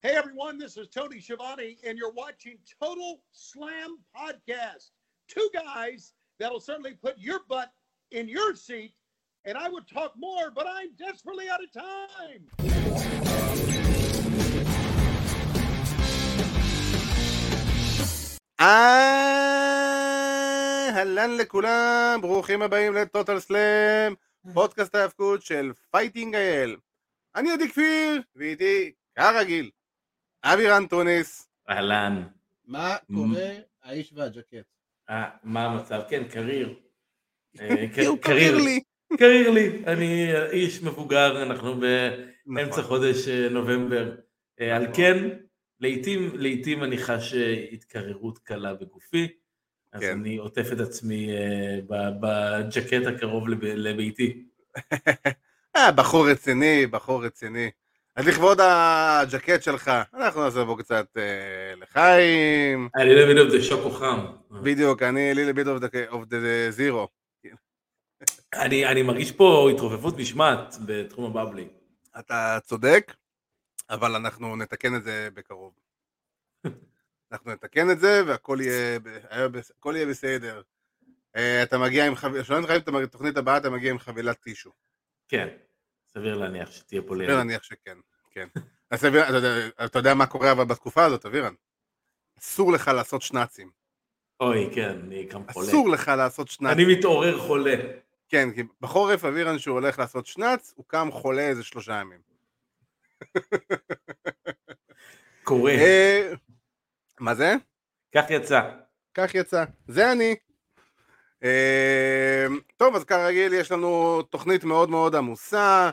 Hey everyone, this is Tony Schiavone, and you're watching Total Slam Podcast. Two guys that'll certainly put your butt in your seat, and I would talk more, but I'm desperately out of time. אהלן לכולם, ברוכים הבאים לטוטל סלאם, פודקאסט ההאבקות של פייטינג אייל. אני עדי כפיר, ואיתי, כרגיל, אבירן טוניס. אהלן. מה קורה האיש והג'קט? אה, מה המצב? כן, קריר. אה, הוא קריר לי. קריר לי. אני איש מבוגר, אנחנו באמצע נכון. חודש אה, נובמבר. על נכון. כן, לעתים, לעתים אני חש התקררות קלה בגופי, אז כן. אני עוטף את עצמי ב- בג'קט הקרוב לב- לביתי. אה, בחור רציני, בחור רציני. אז לכבוד הג'קט שלך, אנחנו נעשה בו קצת אה, לחיים. אני לא מבין אם זה שוקו חם. בדיוק, אני לילי ביט אוף דה זירו. אני מרגיש פה התרופפות משמעת בתחום הבבלי. אתה צודק, אבל אנחנו נתקן את זה בקרוב. אנחנו נתקן את זה והכל יהיה, בסדר. אה, אתה מגיע עם נתחיל את התוכנית הבאה, אתה מגיע עם חבילת טישו. כן, סביר להניח שתהיה פה סביר ליד. להניח שכן, כן. סביר- אתה יודע- אתה יודע מה קורה אבל בתקופה הזאת, אבירן? אסור לך לעשות שנאצים. אוי, כן, אני גם חולה. אסור לך לעשות שנאצים. אני מתעורר חולה. כן, כי בחורף אבירן שהוא הולך לעשות שנץ, הוא קם חולה איזה שלושה ימים. קורה. אה, מה זה? כך יצא. כך יצא. זה אני. אה, טוב, אז כרגיל יש לנו תוכנית מאוד מאוד עמוסה.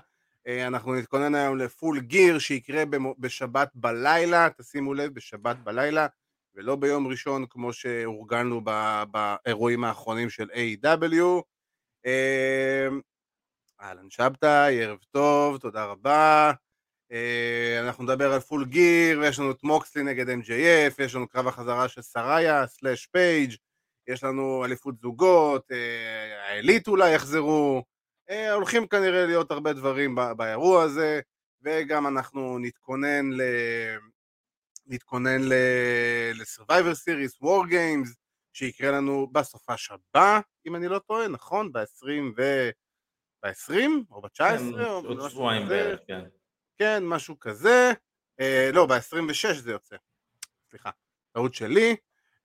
אה, אנחנו נתכונן היום לפול גיר שיקרה בשבת בלילה, תשימו לב, בשבת בלילה, ולא ביום ראשון כמו שהורגלנו ב- באירועים האחרונים של A.W. אה, אהלן שבתאי, ערב טוב, תודה רבה. אה, אנחנו נדבר על פול גיר, ויש לנו את מוקסלי נגד MJF, יש לנו קרב החזרה של סראיה, slash פייג', יש לנו אליפות זוגות, אה, האליט אולי יחזרו, אה, הולכים כנראה להיות הרבה דברים באירוע הזה, וגם אנחנו נתכונן ל... נתכונן ל... ל-Survivor Series, War Games, שיקרה לנו בסופש הבא, אם אני לא טועה, נכון? ב-20 ו... ב-20 או ב-19 כן, או עוד משהו שבועיים. בערך, כן. כן, משהו כזה. אה, לא, ב-26 זה יוצא. סליחה, טעות שלי.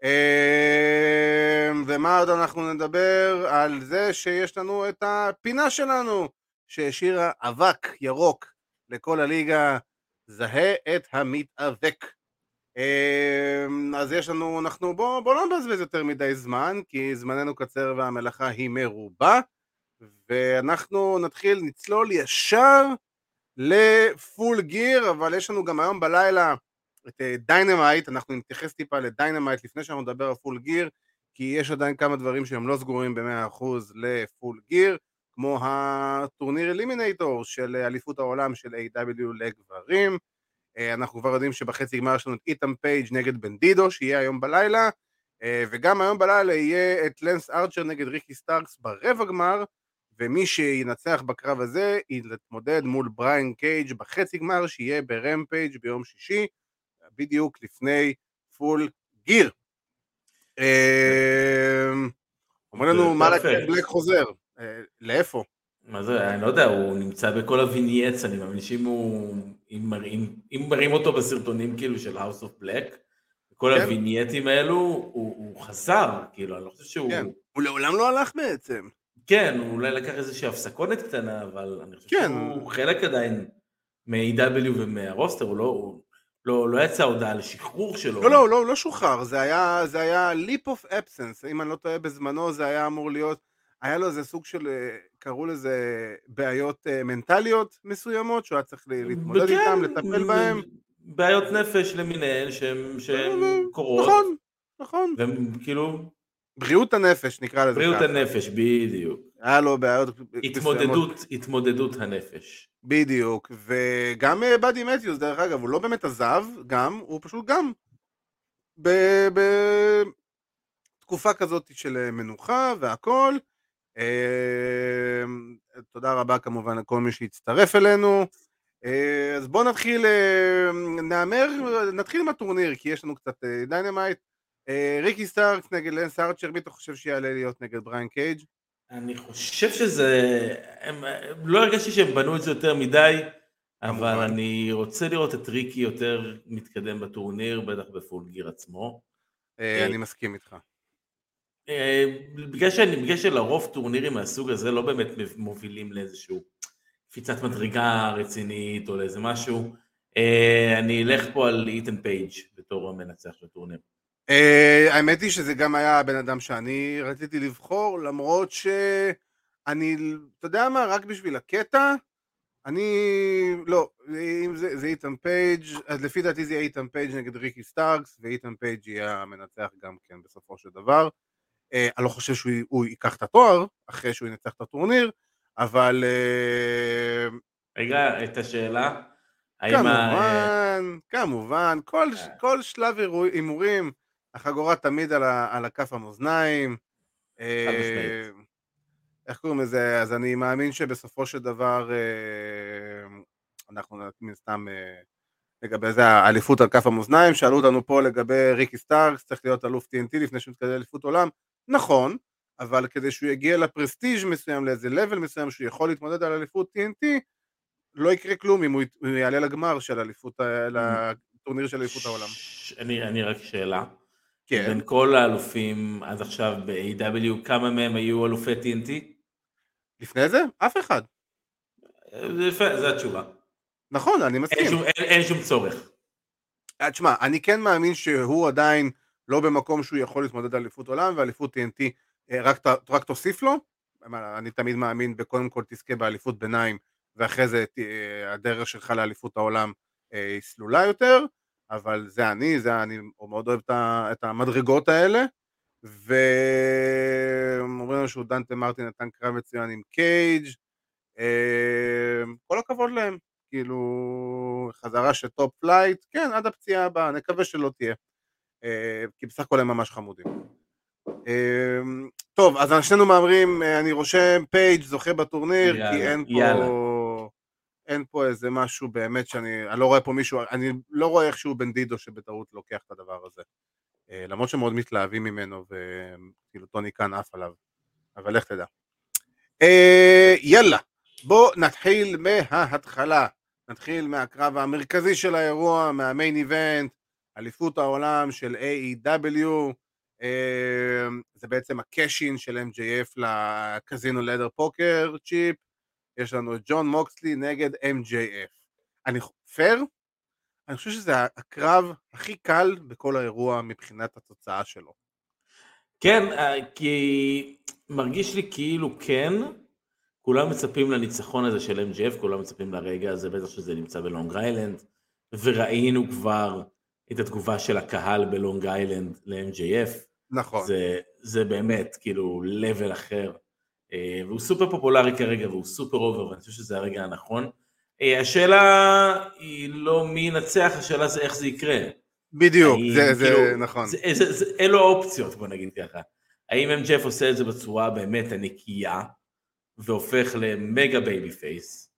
אה, ומה עוד אנחנו נדבר? על זה שיש לנו את הפינה שלנו, שהשאירה אבק ירוק לכל הליגה, זהה את המתאבק. אה, אז יש לנו, אנחנו, בואו בוא לא נבזבז יותר מדי זמן, כי זמננו קצר והמלאכה היא מרובה, ואנחנו נתחיל, נצלול ישר לפול גיר, אבל יש לנו גם היום בלילה את אה, דיינמייט, אנחנו נתייחס טיפה לדיינמייט לפני שאנחנו נדבר על פול גיר, כי יש עדיין כמה דברים שהם לא סגורים ב-100% לפול גיר, כמו הטורניר eliminator של אה, אליפות העולם של AEW לגברים. אה, אנחנו כבר יודעים שבחצי גמר יש לנו את איתן פייג' נגד בנדידו, שיהיה היום בלילה, אה, וגם היום בלילה יהיה את לנס ארצ'ר נגד ריקי סטארקס ברבע גמר, ומי שינצח בקרב הזה יתמודד מול בריין קייג' בחצי גמר שיהיה ברמפייג' ביום שישי, בדיוק לפני פול גיר. אומרים לנו מלקאי בלק חוזר, אה, לאיפה? מה זה, אני לא יודע, הוא נמצא בכל ה vignettes, אני מאמין שאם הוא, אם מראים, אם מראים אותו בסרטונים כאילו של House of Black, כל כן. הווינייטים האלו, הוא, הוא חסר, כאילו, אני לא חושב שהוא, כן. הוא לעולם לא הלך בעצם. כן, הוא אולי לקח איזושהי הפסקונת קטנה, אבל אני חושב כן. שהוא חלק עדיין מ-AW ומהרוסטר, הוא לא, הוא לא, לא יצא הודעה על שחרור שלו. לא, לא, לא, לא שוחרר, זה היה, זה היה leap of absence, אם אני לא טועה בזמנו זה היה אמור להיות, היה לו איזה סוג של, אה, קראו לזה בעיות אה, מנטליות מסוימות, שהוא היה צריך להתמודד וכן, איתם, לטפל בהם. בעיות נפש למיניהן שהן שהן קורות, נכון, נכון. והן כאילו, בריאות הנפש נקרא לזה בריאות ככה. הנפש, בדיוק. היה לו בעיות מסוימות. התמודדות, התמודדות הנפש. בדיוק, וגם אה, באדי מתיוס דרך אגב, הוא לא באמת עזב, גם, הוא פשוט גם בתקופה כזאת של אה, מנוחה והכל. אה, תודה רבה כמובן לכל מי שהצטרף אלינו. אז בואו נתחיל, נהמר, נתחיל עם הטורניר, כי יש לנו קצת דיינמייט. ריקי סטארקס נגד לנס ארצ'ר, מי אתה חושב שיעלה להיות נגד בריין קייג'? אני חושב שזה... הם, לא הרגשתי שהם בנו את זה יותר מדי, אבל כמובן. אני רוצה לראות את ריקי יותר מתקדם בטורניר, בטח בפול גיר עצמו. אה, אני מסכים איתך. אה, בגלל, שאני, בגלל שלרוב טורנירים מהסוג הזה לא באמת מובילים לאיזשהו קפיצת מדרגה רצינית או לאיזה משהו, אה, אני אלך פה על איתן פייג' בתור המנצח של הטורניר. Uh, האמת היא שזה גם היה הבן אדם שאני רציתי לבחור, למרות שאני, אתה יודע מה, רק בשביל הקטע, אני, לא, אם זה, זה איתן פייג', אז לפי דעתי זה יהיה איתן פייג' נגד ריקי סטארקס, ואיתן פייג' יהיה המנצח גם כן בסופו של דבר. Uh, אני לא חושב שהוא הוא ייקח את התואר, אחרי שהוא ינצח את הטורניר, אבל uh, רגע, את השאלה, ה... כמובן, כמובן, כל, כל שלב הימורים, החגורה תמיד על, ה, על הכף המאזניים. אה. איך קוראים לזה? אז אני מאמין שבסופו של דבר אה, אנחנו מן סתם אה, לגבי זה האליפות על כף המאזניים, שאלו אותנו פה לגבי ריקי סטארקס, צריך להיות אלוף TNT לפני שהוא מתקדם לאליפות עולם, נכון, אבל כדי שהוא יגיע לפרסטיג' מסוים, לאיזה לבל מסוים שהוא יכול להתמודד על אליפות TNT, לא יקרה כלום אם הוא יעלה לגמר של אליפות, ה- לטורניר של אליפות העולם. אני רק שאלה. כן, בין כל האלופים עד עכשיו ב-AW, כמה מהם היו אלופי TNT? לפני זה אף אחד. זה יפה, זו התשובה. נכון, אני אין מסכים. שום, אין, אין שום צורך. אה, תשמע, אני כן מאמין שהוא עדיין לא במקום שהוא יכול להתמודד על אליפות עולם, ואליפות TNT אה, רק, רק תוסיף לו. אני תמיד מאמין בקודם כל תזכה באליפות ביניים, ואחרי זה אה, הדרך שלך לאליפות העולם אה, היא סלולה יותר, אבל זה אני, זה אני מאוד אוהב את המדרגות האלה. ואומרים לנו שהוא דנטה מרטין נתן קרב מצוין עם קייג', אה, כל הכבוד להם. כאילו חזרה של טופ פלייט, כן, עד הפציעה הבאה, נקווה שלא תהיה. אה, כי בסך הכל הם ממש חמודים. אה, טוב, אז שנינו מהמרים, אני רושם פייג' זוכה בטורניר, כי יאללה, אין יאללה. פה... אין פה איזה משהו באמת שאני, אני לא רואה פה מישהו, אני לא רואה איכשהו בנדידו שבטעות לוקח את הדבר הזה. אה, למרות שמאוד מתלהבים ממנו, וכאילו טוני קאן עף עליו, אבל לך תדע. אה, יאללה, בואו נתחיל מההתחלה. נתחיל מהקרב המרכזי של האירוע, מה main event, אליפות העולם של AEW, אה, זה בעצם ה cash in של MJF ל casino ladder poker chip, יש לנו את ג'ון מוקסלי נגד MJF. אני פייר? אני חושב שזה הקרב הכי קל בכל האירוע מבחינת התוצאה שלו. כן, אה, כי מרגיש לי כאילו כן, כולם מצפים לניצחון הזה של MJF, כולם מצפים לרגע הזה, בטח שזה נמצא בלונג איילנד, וראינו כבר את התגובה של הקהל בלונג איילנד ל-MJF, נכון. זה, זה באמת כאילו level אחר, והוא סופר פופולרי כרגע והוא סופר over, ואני חושב שזה הרגע הנכון. אה, השאלה היא לא מי ינצח, השאלה זה איך זה יקרה. בדיוק, האם, זה, זה כאילו, נכון. זה, זה, זה, אלו האופציות, בוא נגיד ככה. האם MJF עושה את זה בצורה באמת הנקייה, והופך למגה babyface,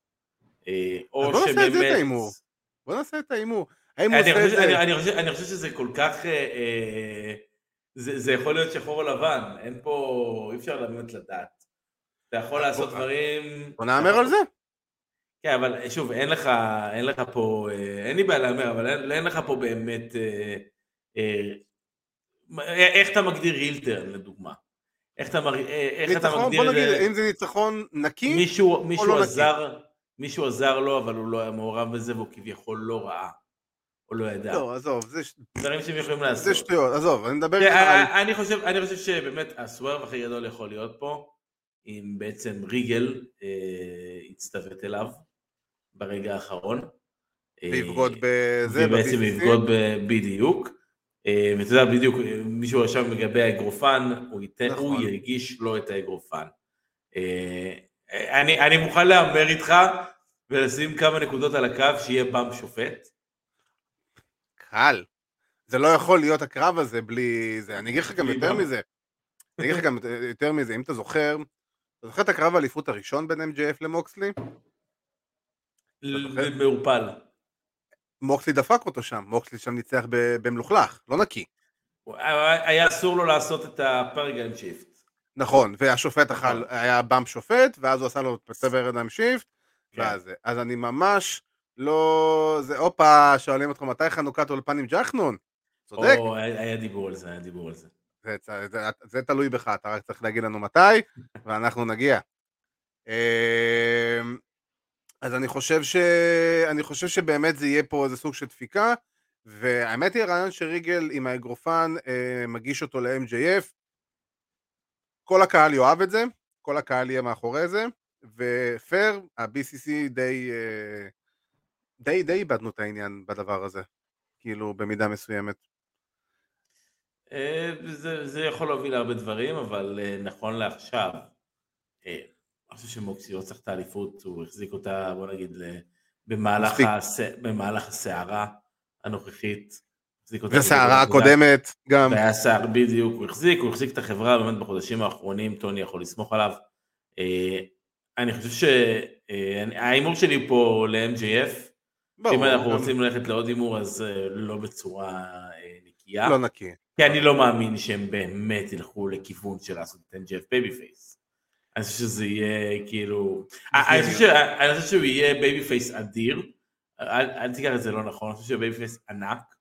אה, או בוא נעשה את זה, את שבאמת... ההימור. בוא נעשה את ההימור. האם הוא אני עושה את חושב, זה? אני, אני, חושב, אני חושב שזה כל כך... אה, אה, זה, זה יכול להיות שחור או לבן, אין פה... אי אפשר באמת לדעת. אתה יכול לעשות דברים... בוא נהמר על זה. כן, אבל שוב, אין לך, אין לך פה, אה, אין לי בעיה להמר, אבל אין, אין לך פה באמת, אה, אה, מה- איך אתה מגדיר הילטרן לדוגמה? איך אתה, אה, איך אתה ניצחון, מגדיר, בוא נגיד, אה, אם זה ניצחון נקי, מישהו, מישהו לא נקי? עזר, מישהו עזר לו, אבל הוא לא היה מעורב בזה, והוא כביכול לא ראה, או לא ידע. לא, עזוב, זה דברים שהם יכולים לעשות. זה שטויות, עזוב, אני מדבר אני חושב שבאמת הסוורב הכי גדול יכול להיות פה, אם בעצם ריגל אה, יצטוות אליו ברגע האחרון. אה, ויבגוד בזה, ובעצם. יבגוד בדיוק. אה, ואתה יודע בדיוק, מישהו עכשיו לגבי האגרופן, הוא, ייתן, נכון. הוא יגיש לו את האגרופן. אה, אני, אני מוכן להמר איתך ולשים כמה נקודות על הקו שיהיה באמפ שופט. קל. זה לא יכול להיות הקרב הזה בלי זה. אני אגיד לך גם יותר. מזה. אני אגיד לך גם יותר מזה, אם אתה זוכר, אתה זוכר את הקרב האליפות הראשון בין MJF למוקסלי? מעורפל. מוקסלי דפק אותו שם, מוקסלי שם ניצח במלוכלך, לא נקי. היה אסור לו לעשות את ה paradigm shift. נכון, והשופט אכל, נכון. היה bump שופט, ואז הוא עשה לו בסוף paradigm shift. ואז. אז אני ממש לא... זה הופה, שואלים אותך מתי חנוכת אולפן עם ג'חנון? צודק, היה דיבור על זה, היה דיבור על זה. זה, זה, זה, תלוי בך, אתה רק צריך להגיד לנו מתי, ואנחנו נגיע. אמ, אז אני חושב, ש... אני חושב שבאמת זה יהיה פה איזה סוג של דפיקה, והאמת היא הרעיון שריגל עם האגרופן אה, מגיש אותו ל-MJF, כל הקהל יאהב את זה, כל הקהל יהיה מאחורי זה, ופייר, ה-BCC די, אה, די, די איבדנו את העניין בדבר הזה, כאילו במידה מסוימת. אה, זה, זה יכול להוביל להרבה דברים, אבל אה, נכון לעכשיו, אה, אני חושב שמוקסי לא צריך את האליפות, הוא החזיק אותה, בוא נגיד, במהלך. הס... במהלך הסערה הנוכחית. בגדולה. הקודמת גם, והיה סער בדיוק, הוא החזיק, הוא החזיק את החברה באמת בחודשים האחרונים, טוני יכול לסמוך עליו. אה, אני חושב שההימור שלי פה ל-MJF, אם אנחנו רוצים ללכת לעוד הימור אז אה, לא בצורה אה, נקייה. לא נקי. כי אני לא מאמין שהם באמת ילכו לכיוון של לעשות את NGF בייבי פייס. אני חושב שזה יהיה כאילו... אני חושב ש- אני חושב שהוא יהיה babyface אדיר. אל אל תיקח את זה לא נכון, אני חושב שהוא babyface ענק.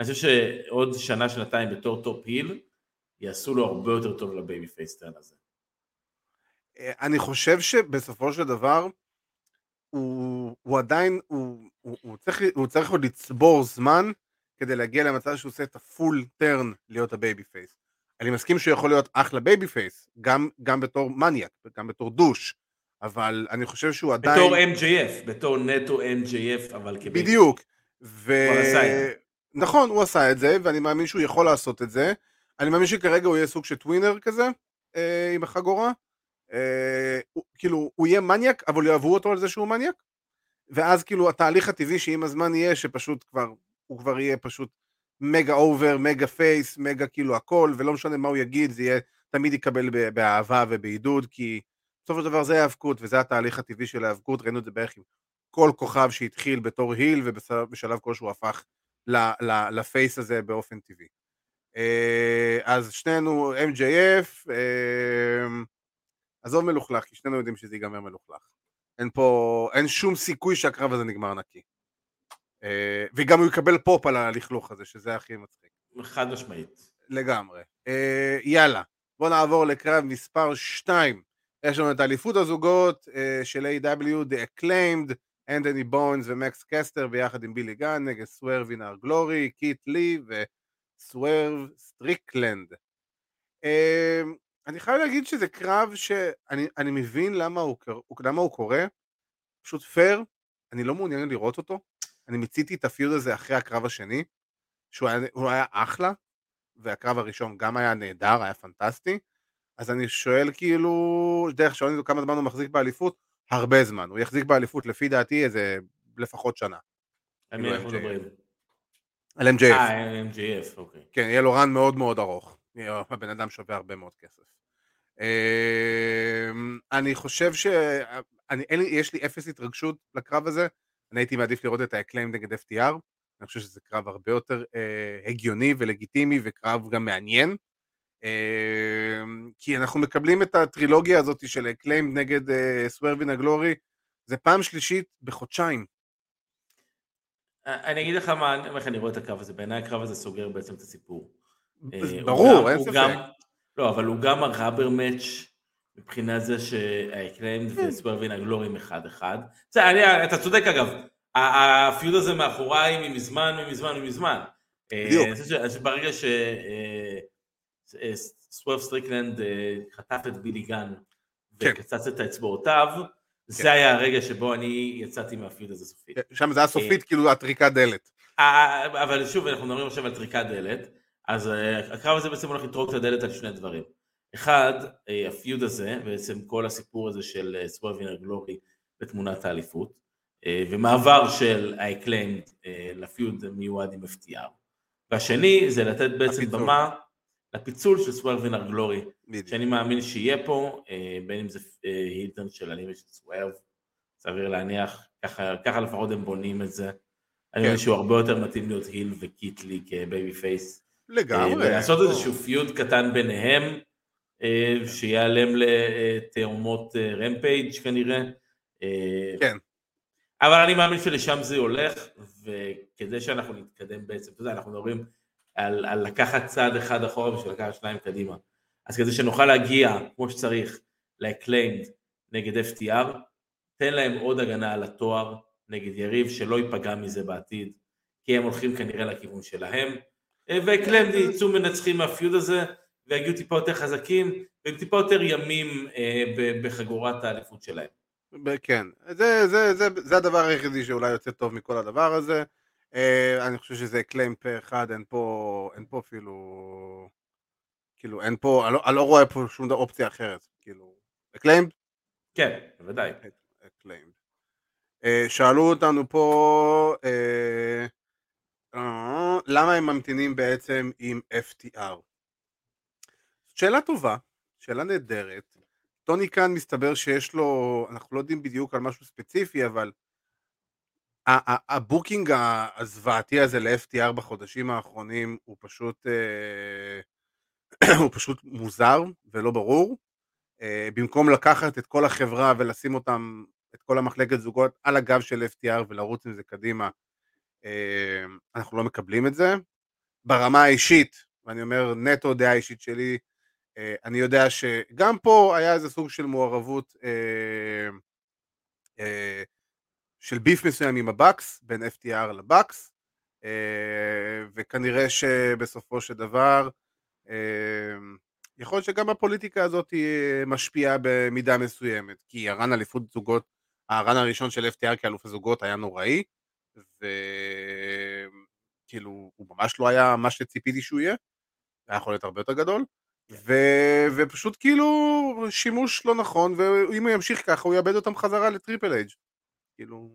אני חושב שעוד שנה, שנתיים בתור top heel, יעשו לו הרבה יותר טוב ל babyface turn הזה. אה, אני חושב שבסופו של דבר, הוא, הוא עדיין, הוא, הוא, הוא, צריך, הוא צריך עוד לצבור זמן כדי להגיע למצב שהוא עושה את ה full turn להיות ה babyface. אני מסכים שהוא יכול להיות אחלה babyface, גם, גם בתור מניאק, גם בתור douche, אבל אני חושב שהוא עדיין... בתור MJF, בתור נטו MJF, אבל כ baby. בדיוק. ו... הוא עשה את זה. נכון, הוא עשה את זה, ואני מאמין שהוא יכול לעשות את זה. אני מאמין שכרגע הוא יהיה סוג של tweener כזה, אה, עם החגורה. אה, הוא, כאילו, הוא יהיה מניאק, אבל יאהבו אותו על זה שהוא מניאק. ואז כאילו התהליך הטבעי שעם הזמן יהיה, שפשוט כבר, הוא כבר יהיה פשוט מגה over, מגה face, מגה כאילו הכל, ולא משנה מה הוא יגיד, זה יהיה, תמיד יקבל באהבה ובעידוד, כי בסופו של זה ההיאבקות, וזה התהליך הטבעי של ההיאבקות, ראינו את זה בערך עם כל כוכב שהתחיל בתור היל, ובשלב כלשהו הפך ל- ל- לפייס הזה באופן טבעי. אה, אז שנינו MJF, אה, עזוב מלוכלך, כי שנינו יודעים שזה ייגמר מלוכלך. אין פה, אין שום סיכוי שהקרב הזה נגמר נקי. אה, וגם הוא יקבל פופ על הלכלוך הזה, שזה הכי מצחיק. חד משמעית. לגמרי. אה, יאללה, בואו נעבור לקרב מספר 2. יש לנו את אליפות הזוגות אה, של AEW The Acclaimed, אנתוני בואנס ומקס קסטר ביחד עם בילי גן נגד Swerve in Our Glory, קית' לי וסוורב סטריקלנד. אה, אני חייב להגיד שזה קרב שאני אני מבין למה הוא, למה הוא קורה, פשוט פייר, אני לא מעוניין לראות אותו. אני מיציתי את ה feud הזה אחרי הקרב השני, שהוא היה, היה אחלה, והקרב הראשון גם היה נהדר, היה פנטסטי, אז אני שואל כאילו, דרך שואלים כמה זמן הוא מחזיק באליפות, הרבה זמן, הוא יחזיק באליפות לפי דעתי איזה לפחות שנה, על מי כאילו אנחנו MJF. מדברים? על MJF, אה, MJF, אוקיי. כן, יהיה לו רן מאוד מאוד ארוך, הבן אדם שווה הרבה מאוד כסף. אמ, אני חושב ש... אני, אין לי, יש לי אפס התרגשות לקרב הזה, אני הייתי מעדיף לראות את האקליים נגד FTR, אני חושב שזה קרב הרבה יותר אה, הגיוני ולגיטימי וקרב גם מעניין. אה, כי אנחנו מקבלים את הטרילוגיה הזאת של Acclaimed נגד אה, Swerve in Our Glory, זה פעם שלישית בחודשיים. אני אגיד לך מה, איך אני רואה את הקרב הזה, בעיניי הקרב הזה סוגר בעצם את הסיפור. אה, ברור, אין ספק. לא, אבל הוא גם ה rubber match מבחינת זה שה Acclaimed כן. ו Swerve in Our Glory אחד אחד. בסדר, אתה צודק אגב, ה feud הזה מאחוריי ממזמן, ממזמן, ממזמן. אה, בדיוק. אני חושב ש- אני חושב שברגע שסוורב סטריקלנד אה, חטף את בילי גן כן. וקצץ את האצבעותיו, זה היה הרגע שבו אני יצאתי מה feud הזה סופית. שם זה היה סופית כאילו הטריקת דלת. אה, אבל שוב, אנחנו מדברים עכשיו על טריקת דלת, אז אה, הקרב הזה בעצם הולך לטרוק את הדלת על שני דברים. אחד, אה, ה feud הזה, בעצם כל הסיפור הזה של Swerve in Our Glory בתמונת האליפות, אה, ומעבר של ה Acclaimed ל feud מיועד עם FTR. והשני, זה לתת בעצם הפיצול. במה לפיצול של Swerve in Our Glory, בדיוק. שאני מאמין שיהיה פה, אה, בין אם זה אה, heel turn של הלימה של סוורב, סביר להניח, ככה, ככה לפחות הם בונים את זה. אני כן. מבין שהוא הרבה יותר מתאים להיות heel וקית' לי כ babyface. לגמרי. ולעשות בוא. איזשהו feud קטן ביניהם, אה, שיעלם לתאומות אה, רמפייג' כנראה. אה, כן. אבל אני מאמין שלשם זה הולך, וכדי שאנחנו נתקדם בעצם, אתה יודע, אנחנו מדברים על, על לקחת צעד אחד אחורה בשביל לקחת שניים קדימה. אז כדי שנוכל להגיע, כמו שצריך, ל-acclaimed נגד FTR, תן להם עוד הגנה על התואר נגד יריב שלא ייפגע מזה בעתיד, כי הם הולכים כנראה לכיוון שלהם, אה, ו-acclaimed יצאו מנצחים מהפיוד הזה, ויגיעו טיפה יותר חזקים, ועם טיפה יותר ימים אה, בחגורת האליפות שלהם. כן, זה, זה, זה, זה הדבר היחידי שאולי יוצא טוב מכל הדבר הזה. Uh, אני חושב שזה קליים פה אחד, אין פה, אין פה אפילו, כאילו, אין פה, אני לא, אני לא רואה פה שום אופציה אחרת, כאילו, קליים? כן, בוודאי. קליים. Uh, שאלו אותנו פה, uh, אה, למה הם ממתינים בעצם עם FTR? שאלה טובה, שאלה נהדרת. טוני כאן מסתבר שיש לו, אנחנו לא יודעים בדיוק על משהו ספציפי, אבל ה booking הזוועתי הזה ל-FTR בחודשים האחרונים הוא פשוט, אה, הוא פשוט מוזר ולא ברור. אה, במקום לקחת את כל החברה ולשים אותם, את כל המחלקת זוגות על הגב של FTR ולרוץ עם זה קדימה, אה, אנחנו לא מקבלים את זה. ברמה האישית, ואני אומר נטו דעה אישית שלי, אני יודע שגם פה היה איזה סוג של מעורבות אה, אה, של ביף מסוים עם הבקס, בין FTR לבקס, אה, וכנראה שבסופו של דבר, אה, יכול להיות שגם הפוליטיקה הזאת משפיעה במידה מסוימת, כי הרן אליפות זוגות, הרן הראשון של FTR כאלוף הזוגות היה נוראי, וכאילו הוא ממש לא היה מה שציפיתי שהוא יהיה, היה יכול להיות הרבה יותר גדול, ו... ופשוט כאילו שימוש לא נכון, ואם הוא ימשיך ככה הוא יאבד אותם חזרה לטריפל אייג'. כאילו...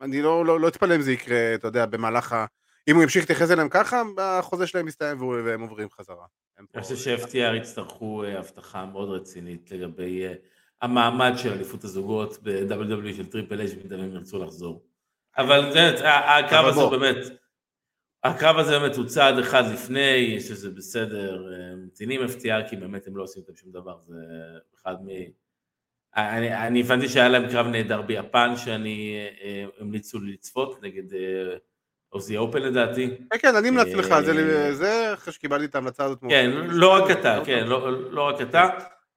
אני לא, לא, לא אתפלא אם זה יקרה, אתה יודע, במהלך ה... אם הוא ימשיך להתייחס אליהם ככה, החוזה שלהם מסתיים והם עוברים חזרה. אני חושב ש-FTR יצטרכו אה, הבטחה מאוד רצינית לגבי אה, המעמד של אליפות הזוגות ב-WWE של טריפל אייץ' במידה והם ירצו לחזור. אבל באמת, ה- הקרב הזה. באמת, הקרב הזה באמת הוא צעד אחד לפני, שזה בסדר, אה, ממתינים FTR כי באמת הם לא עושים איתם שום דבר, זה אחד מ... אני, אני הבנתי שהיה להם קרב נהדר ביפן שאני אה, המליצו לי לצפות נגד אה, Aussie Open לדעתי. כן, כן, אני המלצתי לך זה, אה, זה אחרי שקיבלתי את ההמלצה הזאת. כן. לא רק אתה, כן, לא, לא רק אתה,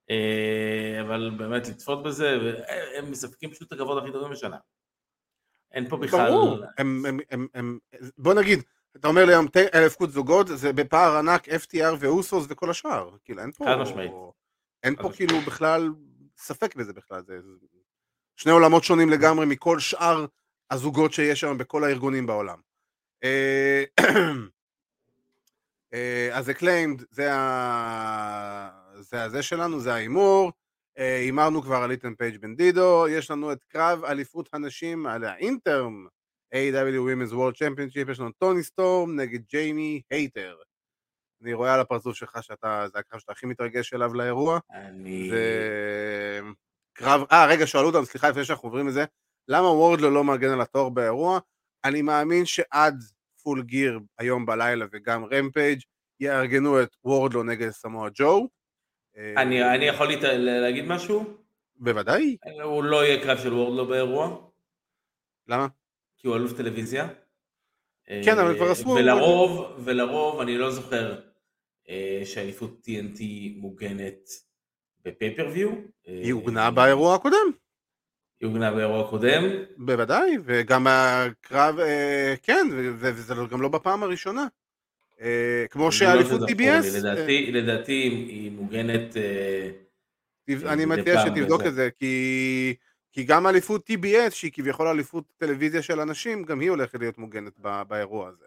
אה, אבל באמת לצפות בזה, והם מספקים פשוט את הכבוד הכי טובים בשנה. אין פה בכלל... ברור, הם, הם, הם, הם, בוא נגיד, אתה אומר לי היום ת- אליפות זוגות, זה בפער ענק FTR ואוסוס וכל השאר, כאילו אין פה, חד משמעית. אין פה. כאילו בכלל ספק בזה בכלל, זה, שני עולמות שונים לגמרי מכל שאר הזוגות שיש היום בכל הארגונים בעולם. אה, אה, אז Acclaimed זה ה... זה הזה שלנו, זה ההימור. אה, הימרנו כבר על איתן פייג' בנדידו, יש לנו את קרב אליפות הנשים על ה interim AEW Women's World Championship, יש לנו טוני סטורם נגד ג'יימי הייטר. אני רואה על הפרצוף שלך שאתה, זה הקרב שאתה הכי מתרגש אליו לאירוע. אני... זה קרב, אה רגע שאלו אותנו, סליחה לפני שאנחנו עוברים לזה, למה וורדלו לא מגן על התואר באירוע? אני מאמין שעד Full Gear היום בלילה וגם רמפייג' יארגנו את וורדלו נגד סמואה ג'ו. אה, אני, אני יכול להת... להגיד משהו? בוודאי, הוא לא יהיה קרב של וורדלו באירוע, למה? כי הוא אלוף טלוויזיה. כן, אבל אה, כבר עשו- ולרוב, ולרוב אני לא זוכר אה, שאליפות TNT מוגנת ב pay-per-view. היא הוגנה באירוע הקודם, היא עוגנה באירוע הקודם. בוודאי, וגם הקרב, אה, כן, וזה גם לא בפעם הראשונה. אה, כמו לא שהאליפות TBS, לדעתי, היא מוגנת... אה, אה, אני מציע שתבדוק. את זה, כי, כי גם אליפות TBS, שהיא כביכול אליפות טלוויזיה של אנשים, גם היא הולכת להיות מוגנת ב, באירוע הזה.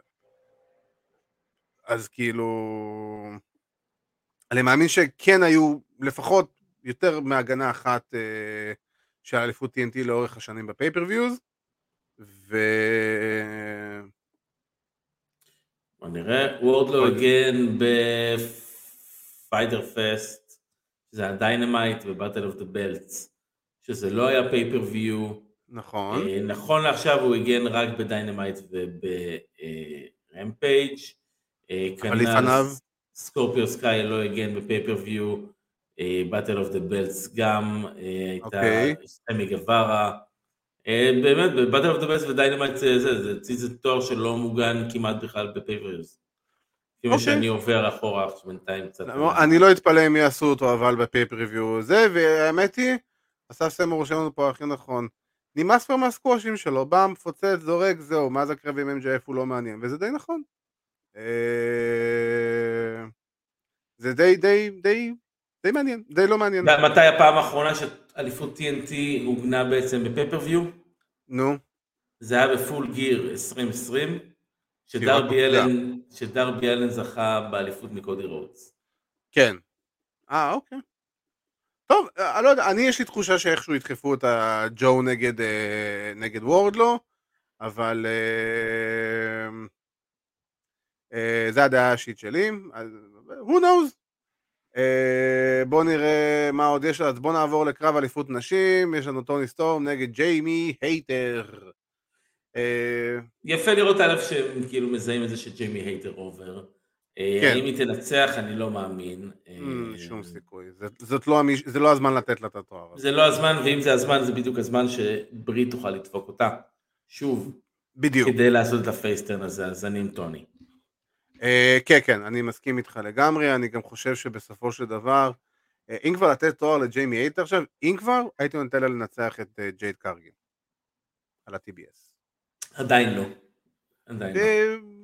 אז כאילו... אני מאמין שכן היו לפחות יותר מהגנה אחת אה, של אליפות TNT לאורך השנים ב pay-per-views, ו... בוא נראה, וורדלו הגן בפייטר פסט, שזה הדיינמייט ובטל אוף דה בלטס, שזה לא היה pay-per-view, נכון. אה, נכון לעכשיו הוא הגן רק בדיינמייט וברמפייג'. אבל לפניו? סקורפיו סקאי לא הגן ב pay-per-view, באטל אוף דה בלטס גם, אה, הייתה אוקיי. סמי גווארה. אה, באמת, באטל אוף דה בלטס ודיינמייט זה, זה, זה, זה, זה תואר שלא מוגן כמעט בכלל מה אוקיי. שאני עובר אחורה בינתיים קצת. אני לא אתפלא אם יעשו אותו אבל ב pay-per-view זה, והאמת היא, אסף סמור רושם לנו פה הכי נכון. נמאס כבר מהסקוושים שלו, בא, מפוצץ, זורק, זהו, מה זה הקרב עם MJF הוא לא מעניין, וזה די נכון. אה, זה די, די, די, די מעניין, די לא מעניין. מתי הפעם האחרונה שאליפות TNT עוגנה בעצם בפייפריוויו? נו, זה היה בפול גיר 2020, שירה שדרבי. אלן, שדרבי אלן זכה באליפות מקודי רודס. כן. אה, אוקיי. טוב, אה, אני לא יודע, אני יש לי תחושה שאיכשהו ידחפו את הג'ו נגד, אה, נגד וורדלו, אבל אה, אה, זה הדעה האישית שלי, who knows. אה, בואו נראה מה עוד יש, אז בואו נעבור לקרב אליפות נשים, יש לנו טוני סטורם נגד ג'יימי הייטר. אה, יפה לראות א' שהם כאילו מזהים את זה שג'יימי הייטר over. אה, כן. האם היא תנצח? אני לא מאמין. אה, מ, שום סיכוי, זה, זאת לא, זה לא הזמן לתת לה את התואר הזה. זה לא הזמן, ואם זה הזמן, זה בדיוק הזמן שברית תוכל לדפוק אותה. שוב, בדיוק. כדי לעשות את ה face turn הזה, אז אני עם טוני. אה, כן, כן, אני מסכים איתך לגמרי, אני גם חושב שבסופו של דבר, אה, אם כבר לתת תואר לג'יימי הייטר עכשיו, אם כבר, הייתי נותן לה לנצח את אה, ג'ייד קרגיל על ה-TBS. עדיין לא. עדיין לא.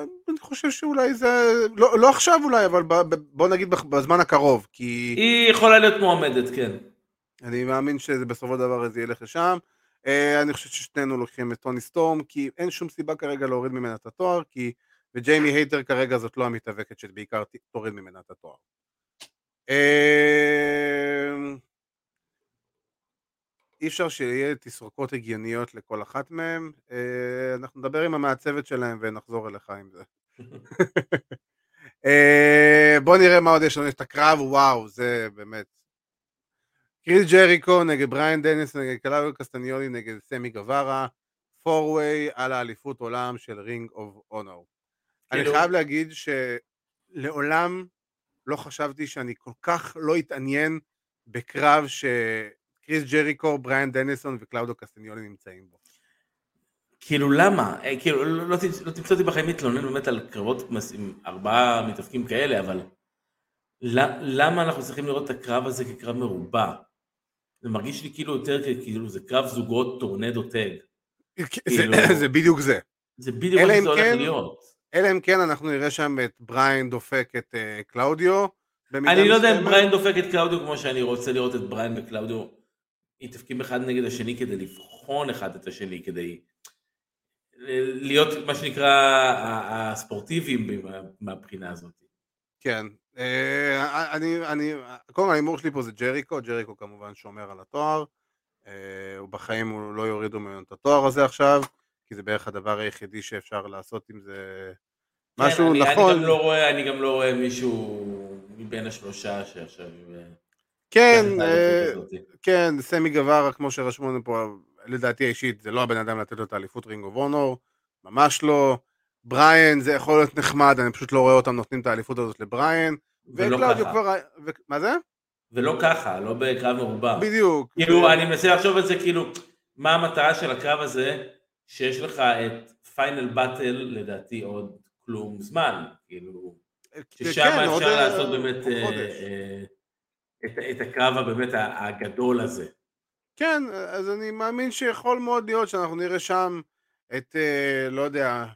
אני חושב שאולי זה, לא, לא עכשיו אולי, אבל ב, ב, בוא נגיד בזמן הקרוב, כי היא יכולה להיות מועמדת, כן. אני מאמין שבסופו של דבר זה ילך לשם. אה, אני חושב ששנינו לוקחים את טוני סטורם, כי אין שום סיבה כרגע להוריד ממנה את התואר, כי וג'יימי הייטר כרגע זאת לא המתאבקת שבעיקר תוריד ממנה את התואר. אה, אי אפשר שיהיה תסרוקות הגיוניות לכל אחת מהן. אה, אנחנו נדבר עם המעצבת שלהם ונחזור אליך עם זה. אה, בוא נראה מה עוד יש לנו, את הקרב, וואו, זה באמת. קריס ג'ריקו נגד בריאן דניאלסון נגד קלאודיו קסטניולי נגד סמי גווארה, four-way על האליפות עולם של רינג אוף אונור. אני כאילו- חייב להגיד שלעולם לא חשבתי שאני כל כך לא אתעניין בקרב שקריס ג'ריקו, בריאן דניאלסון וקלאודיו קסטניולי נמצאים בו. כאילו למה? אה, כאילו לא, לא, לא תמצא אותי בחיים מתלונן באמת על קרבות עם ארבעה מתאבקים כאלה, אבל למה אנחנו צריכים לראות את הקרב הזה כקרב מרובע? זה מרגיש לי כאילו יותר כאילו זה קרב זוגות tornado tag. זה- כאילו- זה בדיוק זה. זה בדיוק מה שזה הולך כן- להיות. אלא אם כן אנחנו נראה שם את בריין דופק את אה, קלאודיו. אני לא יודע אם. בריין דופק את קלאודיו כמו שאני רוצה לראות את בריין וקלאודיו מתאבקים אחד נגד השני כדי לבחון אחד את השני, כדי להיות מה שנקרא ה- הספורטיביים מה- מהבחינה הזאת. כן. אה, אני, אני, קודם ההימור שלי פה זה ג'ריקו, ג'ריקו כמובן שומר על התואר. אה, הוא בחיים הוא לא יורידו ממנו את התואר הזה עכשיו, כי זה בערך הדבר היחידי שאפשר לעשות עם זה משהו כן, אני, נכון. אני גם לא רואה, אני גם לא רואה מישהו מבין השלושה שעכשיו... אה, כן, אה. כן, סמי גווארה, כמו שרשמו לנו פה, לדעתי האישית, זה לא הבן אדם לתת לו את האליפות רינג אוף אונור, ממש לא. בריאן זה יכול להיות נחמד, אני פשוט לא רואה אותם נותנים את האליפות הזאת לבריאן. ולא ככה. כבר... ו... מה זה? ולא ככה, לא בקרב מרובע. בדיוק. כאילו, אני מנסה לחשוב על זה, כאילו, מה המטרה של הקרב הזה, שיש לך את פיינל באטל, לדעתי עוד כלום זמן, כאילו, ששם כן, עוד, אפשר אה, לעשות באמת עוד אה. אה, את, את הקרב הבאמת הגדול הזה. כן, אז אני מאמין שיכול מאוד להיות שאנחנו נראה שם את, אה, לא יודע,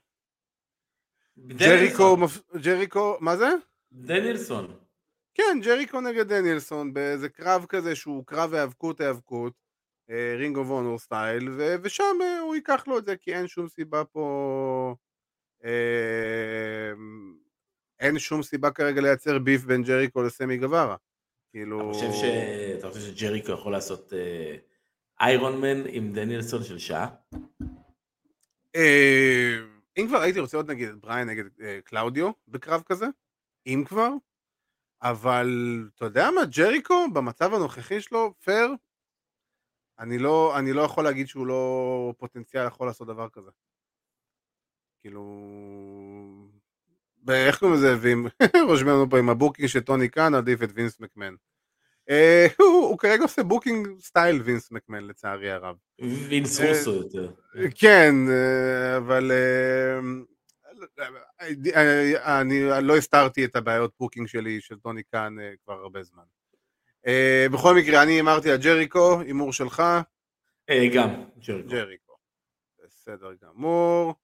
ג'ריקו, ג'ריקו, מה זה? דניאלסון. כן, ג'ריקו נגד דניאלסון, באיזה קרב כזה שהוא קרב היאבקות היאבקות, רינג אוף אונור סטייל, ושם אה, הוא ייקח לו את זה, כי אין שום סיבה פה, אה, אין שום סיבה כרגע לייצר beef בין ג'ריקו לסמי גווארה. כאילו... אתה חושב, ש... אתה חושב שג'ריקו יכול לעשות iron man עם דניאלסון של שעה? אה, אם כבר הייתי רוצה עוד נגיד את בריין נגד אה, קלאודיו בקרב כזה, אם כבר, אבל אתה יודע מה, ג'ריקו במצב הנוכחי שלו, פייר, אני לא, אני לא יכול להגיד שהוא לא פוטנציאל יכול לעשות דבר כזה. כאילו... איך קוראים לזה? וגם רושמים לנו פה עם ה booking של טוני קאן, עדיף את וינס מקמן. אה, הוא, כרגע עושה booking סטייל וינס מקמן לצערי הרב. וינס אה, רוסו יותר. כן, אה, אבל אני לא הסתרתי את הבעיות booking שלי של טוני קאן כבר הרבה זמן. בכל מקרה, אני הימרתי על ג'ריקו, הימור שלך, גם. ג'ריקו. בסדר גמור.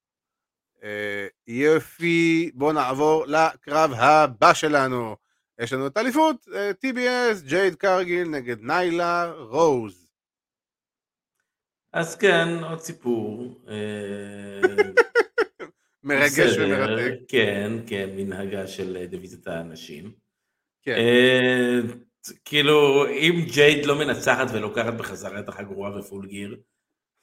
אה, יופי, בואו נעבור לקרב הבא שלנו. יש לנו את האליפות, אה, TBS, ג'ייד קרגיל נגד ניילה רוז. אז כן, עוד סיפור. אה, מרגש ומרתק. כן, כן, מנהגה של דיוויזיית הנשים. כן. כאילו, אם ג'ייד לא מנצחת ולוקחת בחזרה את החגורה ופול גיר,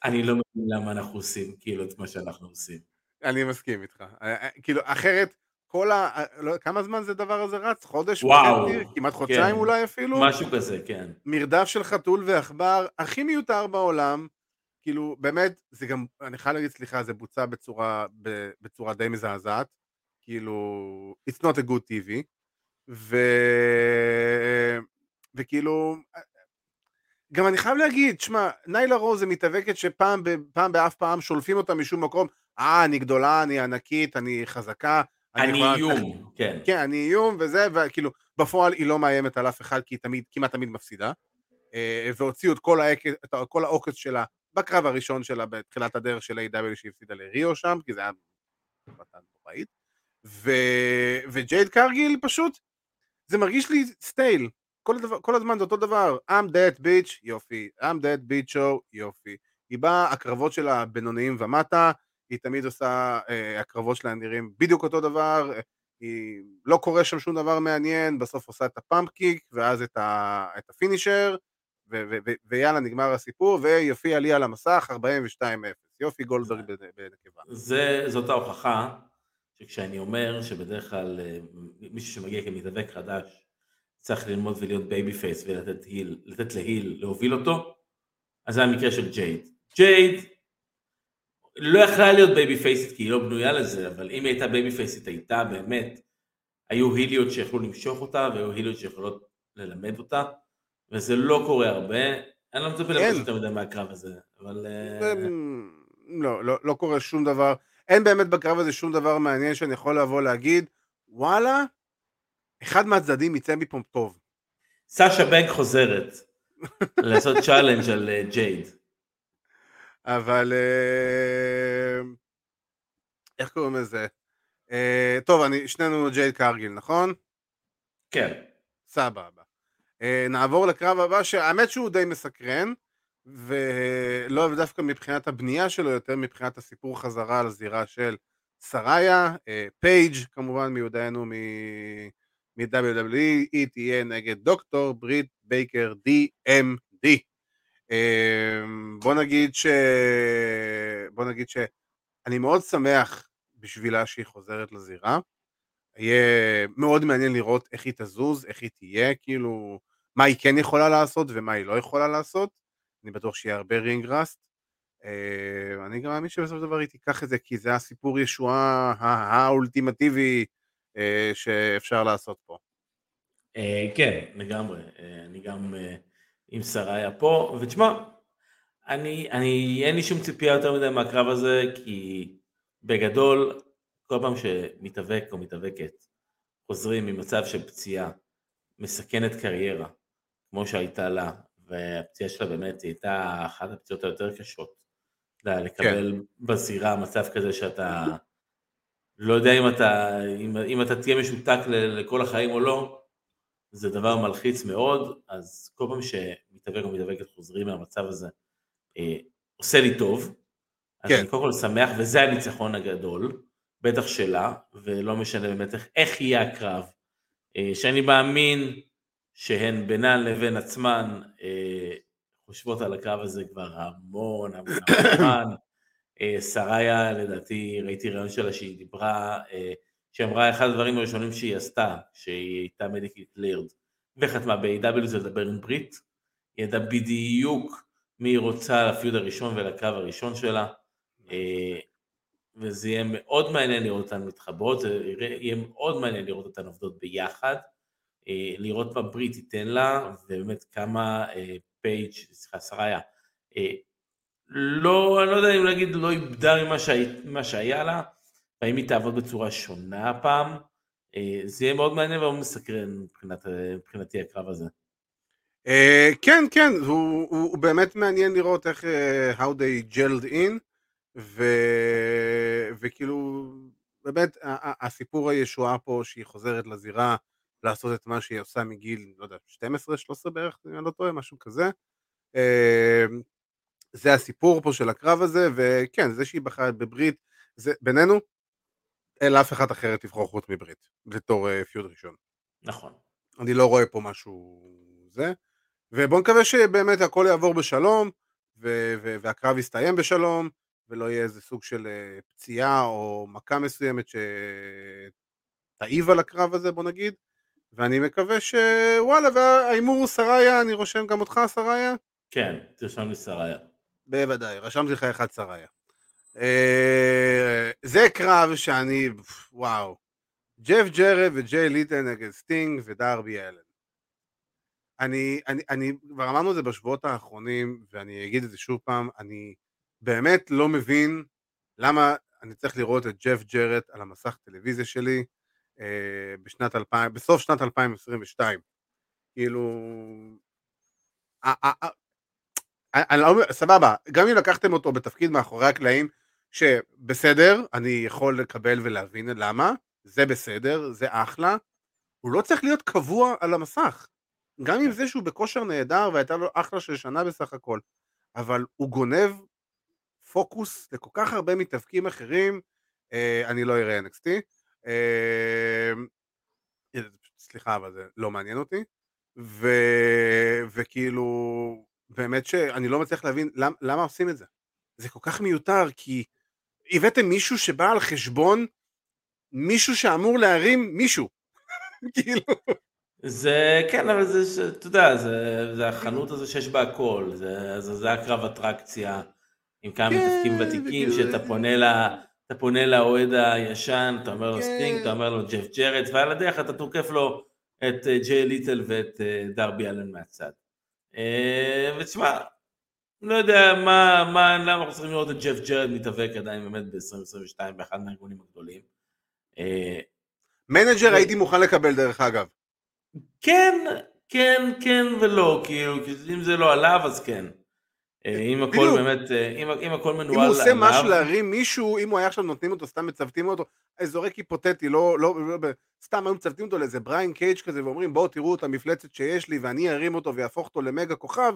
אני לא מבין למה אנחנו עושים כאילו את מה שאנחנו עושים. אני מסכים איתך. אה, אה, כאילו, אחרת, כל ה... אה, לא, כמה זמן זה דבר הזה רץ? חודש? וואו, וחצי? כמעט חודשיים כן. אולי אפילו? משהו כזה, כן. מרדף של חתול ועכבר, הכי מיותר בעולם. כאילו, באמת, זה גם, אני חייב להגיד, סליחה, זה בוצע בצורה, בצורה די מזעזעת. כאילו, it's not a good TV. ו... וכאילו, גם אני חייב להגיד, שמע, ניילה רוז זה מתאבקת שפעם ב- פעם באף פעם שולפים אותה משום מקום, אה, אני גדולה, אני ענקית, אני חזקה. אני יכולה- איום, כן. כן, אני איום וזה, וכאילו, בפועל היא לא מאיימת על אף אחד, כי היא תמיד, כמעט תמיד מפסידה. אה, והוציאו את כל, העק, את כל העוקץ שלה בקרב הראשון שלה בתחילת הדרך של A.W. שהפסידה לריו שם, כי זה היה מתן נוראית. ו... וג'ייד קרגיל פשוט, זה מרגיש לי stale. כל, הדבר, כל הזמן זה אותו דבר, I'm that bitch, יופי, I'm that bitch show, יופי. היא באה, הקרבות שלה בינוניים ומטה, היא תמיד עושה, אה, הקרבות שלה נראים בדיוק אותו דבר, אה, היא לא קורה שם שום דבר מעניין, בסוף עושה את ה pump kick, ואז את, ה, את ה finisher, ו, ו, ו, ויאללה, נגמר הסיפור, ויופיע לי על המסך 42-0. יופי גולדברג בנ- בנקבה. זה, זאת ההוכחה שכשאני אומר שבדרך כלל אה, מישהו שמגיע כמתאבק חדש צריך ללמוד ולהיות babyface ולתת heel, לתת ל heel להוביל אותו, אז זה המקרה של ג'ייד. ג'ייד לא יכלה להיות בייבי פייסית כי היא לא בנויה לזה, אבל אם היא הייתה בייבי פייסית הייתה באמת, היו היליות שיכלו למשוך אותה והיו היליות שיכולות ללמד אותה, וזה לא קורה הרבה. אני לא מצפה. לבקש יותר מדי מהקרב הזה, אבל... אה, לא, לא, לא קורה שום דבר. אין באמת בקרב הזה שום דבר מעניין שאני יכול לבוא להגיד, וואלה, אחד מהצדדים יצא מפה טוב. סאשה בנקס חוזרת לעשות challenge על אה, ג'ייד. אבל אה, איך קוראים לזה? אה, טוב, אני, שנינו ג'ייד קרגיל, נכון? כן. סבבה. אה, נעבור לקרב הבא, שהאמת שהוא די מסקרן, ולא דווקא מבחינת הבנייה שלו, יותר מבחינת הסיפור חזרה על הזירה של סראיה, אה, פייג' כמובן מיודענו מ-WWE, היא תהיה נגד דוקטור ברית בייקר DMD. אה, בוא נגיד ש... בוא נגיד שאני מאוד שמח בשבילה שהיא חוזרת לזירה. יהיה מאוד מעניין לראות איך היא תזוז, איך היא תהיה, כאילו, מה היא כן יכולה לעשות ומה היא לא יכולה לעשות. אני בטוח שיהיה הרבה רינג ראסט. אה, אני גם מאמין שבסופו של דבר היא תיקח את זה, כי זה הסיפור ישועה האולטימטיבי אה, שאפשר לעשות פה. אה, כן, לגמרי. אה, אני גם אה, עם שריה פה, ותשמע, אני, אני, אין לי שום ציפייה יותר מדי מהקרב הזה, כי בגדול, כל פעם שמתאבק או מתאבקת חוזרים ממצב של פציעה מסכנת קריירה, כמו שהייתה לה, והפציעה שלה באמת הייתה אחת הפציעות היותר קשות. לקבל כן. בזירה מצב כזה שאתה לא יודע אם אתה, אם, אם אתה תהיה משותק לכל החיים או לא, זה דבר מלחיץ מאוד, אז כל פעם שמתאבק או מתאבקת חוזרים מהמצב הזה, אה, עושה לי טוב. אז כן. אני קודם כל שמח, וזה הניצחון הגדול, בטח שלה, ולא משנה באמת איך, איך יהיה הקרב. אה, שאני מאמין שהן בינן לבין עצמן אה, חושבות על הקרב הזה כבר המון המון המון שריה, לדעתי, ראיתי רעיון שלה שהיא דיברה, אה, שהיא אמרה אחד הדברים הראשונים שהיא עשתה, שהיא הייתה מדיקלי קלירד, וחתמה ב-AW זה לדבר עם ברית, היא ידעה בדיוק מי היא רוצה לפיוד הראשון ולקרב הראשון שלה. אה, וזה יהיה מאוד מעניין לראות אותן מתחברות, זה יהיה מאוד מעניין לראות אותן עובדות ביחד, אה, לראות מה ברית תיתן לה, ובאמת כמה אה, פייג', סליחה, שריה, לא, אני לא יודע אם להגיד לא איבדה ממה שהיה, שהיה לה, והאם היא תעבוד בצורה שונה הפעם, זה יהיה מאוד מעניין ומאוד מסקרן מבחינת, מבחינתי הקרב הזה. כן, כן, הוא, הוא באמת מעניין לראות איך how they gelled in. ו... וכאילו, באמת, הסיפור הישועה פה שהיא חוזרת לזירה לעשות את מה שהיא עושה מגיל, לא יודע, 12-13 בערך, אני לא טועה, משהו כזה. זה הסיפור פה של הקרב הזה, וכן, זה שהיא בחרה בברית, זה בינינו, אין לאף אחד אחרת לבחור חוץ מברית, בתור uh, פיוד ראשון. נכון. אני לא רואה פה משהו זה, ובואו נקווה שבאמת הכל יעבור בשלום, ו- ו- והקרב יסתיים בשלום, ולא יהיה איזה סוג של אה, פציעה או מכה מסוימת שתעיב על הקרב הזה בוא נגיד ואני מקווה שוואלה וההימור הוא סראיה אני רושם גם אותך סראיה? כן תרשם לי סראיה בוודאי רשמתי לך אחד סראיה אה, זה קרב שאני וואו ג'ף ג'רט וג'יי לית'ל נגד סטינג ודרבי אלן אני, אני, אני כבר אמרנו את זה בשבועות האחרונים ואני אגיד את זה שוב פעם אני באמת לא מבין למה אני צריך לראות את ג'ף ג'רט על המסך טלוויזיה שלי אה, בשנת 2000, בסוף שנת 2022. כאילו... אני לא, סבבה, גם אם לקחתם אותו בתפקיד מאחורי הקלעים, שבסדר, אני יכול לקבל ולהבין למה, זה בסדר, זה אחלה, הוא לא צריך להיות קבוע על המסך. גם עם זה שהוא בכושר נהדר והייתה לו אחלה של שנה בסך הכל, אבל הוא גונב פוקוס לכל כך הרבה מתאבקים אחרים, אה, אני לא אראה NXT. אה, סליחה, אבל זה לא מעניין אותי. ו... וכאילו, באמת שאני לא מצליח להבין למ... למה עושים את זה. זה כל כך מיותר, כי הבאתם מישהו שבא על חשבון מישהו שאמור להרים מישהו. כאילו... זה כן, אבל זה, אתה יודע, זה, זה החנות הזו שיש בה הכל, זה, זה, זה הקרב אטרקציה. עם כמה כן, מתעסקים ותיקים, שאתה פונה לה... אתה פונה לאוהד הישן, אתה אומר לו סטינג, אתה אומר לו ג'ף ג'רט, ועל הדרך אתה דוחף לו את אה, ג'יי לית'ל ואת אה, דרבי אלן מהצד. אה, ותשמע, לא יודע מה, מה, למה אנחנו צריכים לראות את ג'ף ג'רט מתאבק עדיין באמת ב-2022 באחד מהארגונים הגדולים. manager הייתי מוכן לקבל דרך אגב. כן, כן, כן ולא, כאילו, אם זה לא עליו אז כן. אה, אם הכל באמת, אה, אם, אם הכל מנוהל. אם הוא עושה. משהו להרים מישהו, אם הוא היה עכשיו נותנים אותו, סתם מצוותים אותו, זורק היפותטי, לא, לא, לא, סתם היו מצוותים אותו לאיזה בריין קייג' כזה, ואומרים בואו תראו את המפלצת שיש לי ואני ארים אותו ויהפוך אותו למגה כוכב,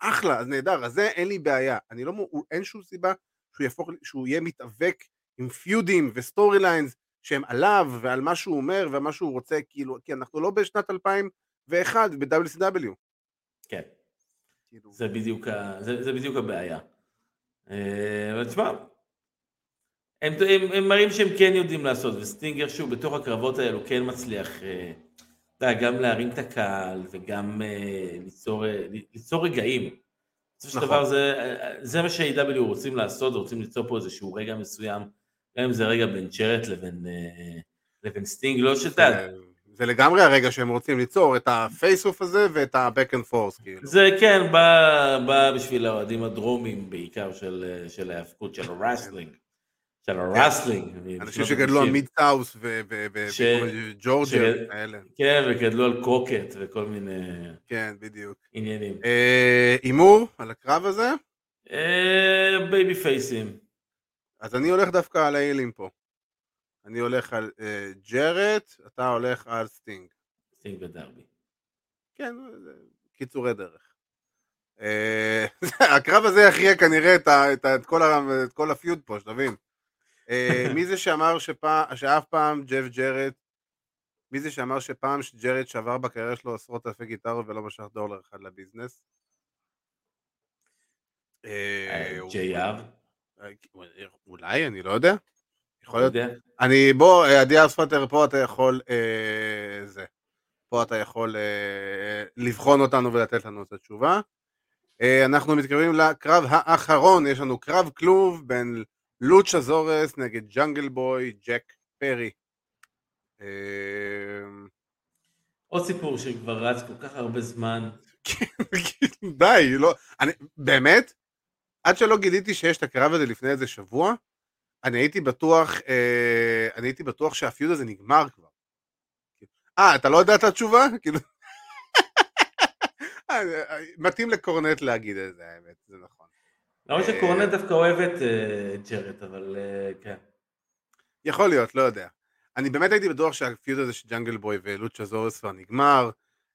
אחלה, אז נהדר, אז זה אין לי בעיה. אני לא, אין שום סיבה שהוא יהפוך, שהוא יהיה מתאבק עם פיודים ו storylines שהם עליו ועל מה שהוא אומר ומה שהוא רוצה, כאילו, כי אנחנו לא בשנת 2001 ב-WCW. כן. כאילו... זה בדיוק, ה... זה, זה בדיוק הבעיה. אה, אבל תשמע, הם, הם, הם מראים שהם כן יודעים לעשות, וסטינג כשהוא בתוך הקרבות האלו כן מצליח, אה, אתה יודע, גם להרים את הקהל וגם אה, ליצור, ליצור רגעים. בסופו של. דבר זה, זה מה ש-AEW רוצים לעשות, רוצים ליצור פה איזשהו רגע מסוים, גם אם זה רגע בין ג'רט לבין, לבין סטינג, לא שאתה... זה לגמרי הרגע שהם רוצים ליצור את ה face-off הזה ואת ה-back and forth כאילו. זה כן, בא, בא בשביל האוהדים הדרומיים בעיקר של, של ההאבקות, של ה wrestling. של ה wrestling. אנשים שגדלו על מיד סאות' וג'ורג'ה האלה. כן, וגדלו על קרוקט וכל מיני... כן, בדיוק. עניינים. אה, הימור על הקרב הזה? בייבי פייסים. אז אני הולך דווקא על ההילים פה. אני הולך על אה, ג'רט, אתה הולך על סטינג. סטינג ודרבי. כן, קיצורי דרך. אה, הקרב הזה יכריע כנראה את, ה, את, ה, את, כל ה, את כל ה feud פה, שתבין. אה, מי זה שאמר שפע, שאף פעם ג'ף ג'רט, מי זה שאמר שפעם שג'רט שבר בקריירה שלו עשרות אלפי גיטרות ולא משך דולר אחד לביזנס? ג'יי-אר? אולי, אני לא יודע. יכול להיות. אני, בוא, עדי אספטר, פה אתה יכול, אה, זה. פה אתה יכול אה, לבחון אותנו ולתת לנו את התשובה. אה, אנחנו מתקרבים לקרב האחרון, יש לנו קרב כלוב בין לוצ'ה זורס נגד ג'אנגל בוי ג'ק פרי. אה, עוד סיפור שכבר רץ כל כך הרבה זמן. די, לא, אני, באמת, עד שלא גיליתי שיש את הקרב הזה לפני איזה שבוע, אני הייתי בטוח, אה, אני הייתי בטוח שה feud הזה נגמר כבר. אה, אתה לא יודע את התשובה? כאילו... אה, מתאים לקורנט להגיד את זה, האמת, זה נכון. למרות שקורנט דווקא אוהב את אה, ג'רט, אבל אה, כן. יכול להיות, לא יודע. אני באמת הייתי בטוח שה feud הזה של ג'אנגל בוי ולוצ'הזאורוס כבר נגמר,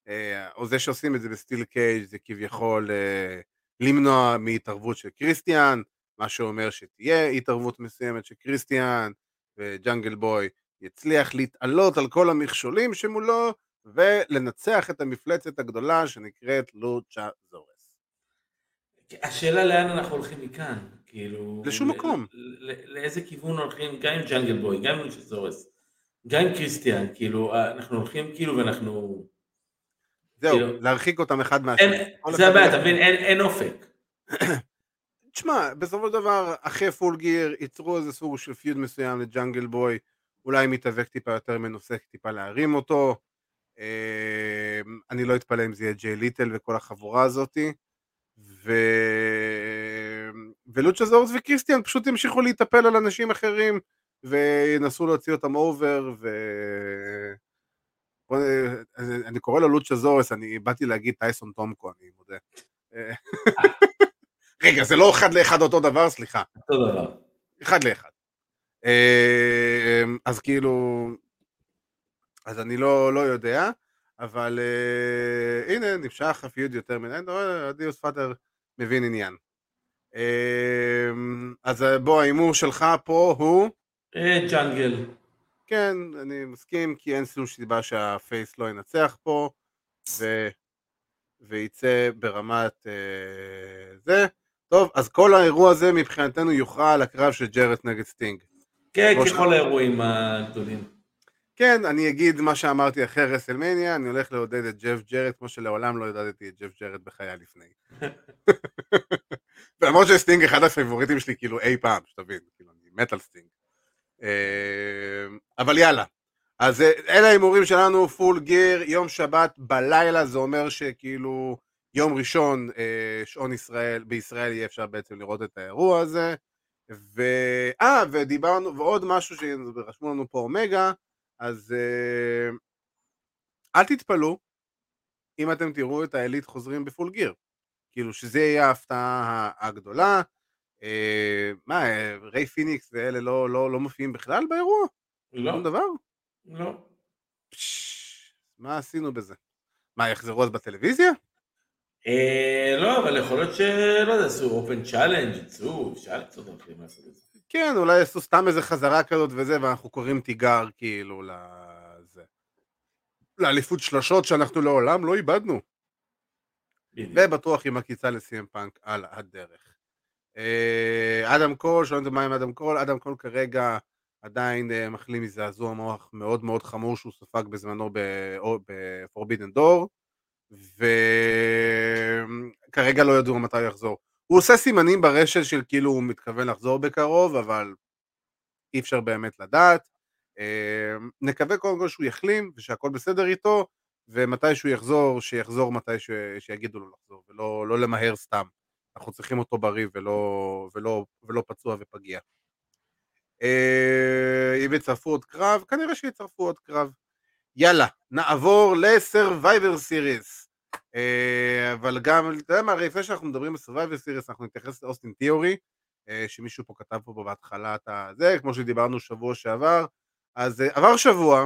אה, או זה שעושים את זה ב steel cage זה כביכול אה, למנוע מהתערבות של קריסטיאן, מה שאומר שתהיה התערבות מסוימת של קריסטיאן, וג'אנגל בוי יצליח להתעלות על כל המכשולים שמולו, ולנצח את המפלצת הגדולה שנקראת לוצ'ה זורס. השאלה לאן אנחנו הולכים מכאן, כאילו... לשום ל- מקום. ל- ל- לאיזה כיוון הולכים, גם עם ג'אנגל בוי, גם עם שזורס, גם עם קריסטיאן, כאילו, אה, אנחנו הולכים כאילו ואנחנו... זהו, כאילו- להרחיק אותם אחד מהשני. זה הבעיה, אתה מבין, אין אופק. תשמע, בסופו של דבר, אחרי פול גיר, ייצרו איזה סוג של feud מסוים לג'אנגל בוי, אולי מתאבק טיפה יותר מנוסה, טיפה להרים אותו. אה, אני לא אתפלא אם זה יהיה ג'יי לית'ל וכל החבורה הזאתי. ו... ולוצ'הזאורוס וקריסטיאן פשוט ימשיכו להיטפל על אנשים אחרים וינסו להוציא אותם over ו... אני קורא לו לוצ'ה זורס, אני באתי להגיד טייסון טומקו, אני מודה. רגע, זה לא אחד לאחד אותו דבר, סליחה. אותו דבר. אחד לאחד. אה, אז כאילו, אז אני לא, לא יודע, אבל אה, הנה, נמשך הפיוד יותר רואה, דיוס פאטר מבין עניין. אה, אז בוא, ההימור שלך פה הוא, אה, ג'אנגל. כן, אני מסכים, כי אין שום סיבה שה face לא ינצח פה, ו... וייצא ברמת אה, זה. טוב, אז כל האירוע הזה מבחינתנו יוכרע על הקרב של ג'רט נגד סטינג. כן, ככל האירועים הגדולים. כן, אני אגיד מה שאמרתי אחרי רסלמניה, אני הולך לעודד את ג'ף ג'רט כמו שלעולם לא עודדתי את ג'ף ג'רט בחיי לפני. ולמרות שסטינג אחד הפייבוריטים שלי כאילו אי פעם, שתבין, כאילו אני מת על סטינג. אה, אבל יאללה, אז אה, אלה ההימורים שלנו, פול גיר, יום שבת בלילה, זה אומר שכאילו יום ראשון אה, שעון ישראל, בישראל יהיה אפשר בעצם לראות את האירוע הזה. ו... אה, ודיברנו, ועוד משהו שרשמו לנו פה אומגה, אז אה, אל תתפלאו אם אתם תראו את העילית חוזרים בפול גיר. כאילו שזה יהיה ההפתעה הגדולה. אה, מה, אה, ריי פיניקס ואלה לא, לא, לא מופיעים בכלל באירוע? לא, שום דבר? לא. פש, מה עשינו בזה? מה, יחזרו אז בטלוויזיה? אה, לא, אבל יכול להיות שלא יודע, עשו open challenge, יצאו, אפשר דרכים לעשות את זה. כן, אולי יעשו סתם איזה חזרה כזאת וזה, ואנחנו קוראים תיגר כאילו לזה. לאליפות שלשות שאנחנו לעולם לא איבדנו. ובטוח עם עקיצה לסי.אם פאנק על הדרך. אה, אדם קול, שואלים אותי מה עם אדם קול, אדם קול כרגע עדיין אה, מחלים מזעזוע מוח מאוד מאוד חמור שהוא ספג בזמנו ב-Forbidden Door, וכרגע לא ידעו מתי הוא יחזור. הוא עושה סימנים ברשת של כאילו הוא מתכוון לחזור בקרוב, אבל אי אפשר באמת לדעת. אה, נקווה קודם כל שהוא יחלים ושהכל בסדר איתו, ומתי שהוא יחזור, שיחזור מתי ש... שיגידו לו לחזור, ולא לא למהר סתם. אנחנו צריכים אותו בריא ולא, ולא, ולא פצוע ופגיע. אה, אם יצרפו עוד קרב, כנראה שיצרפו עוד קרב. יאללה, נעבור ל-Survivor Series. אה, אבל גם, אתה יודע מה, הרי לפני שאנחנו מדברים על-Survivor Series, אנחנו נתייחס לאוסטין תיאורי, אה, שמישהו פה כתב פה בהתחלה את הזה, כמו שדיברנו שבוע שעבר. אז אה, עבר שבוע,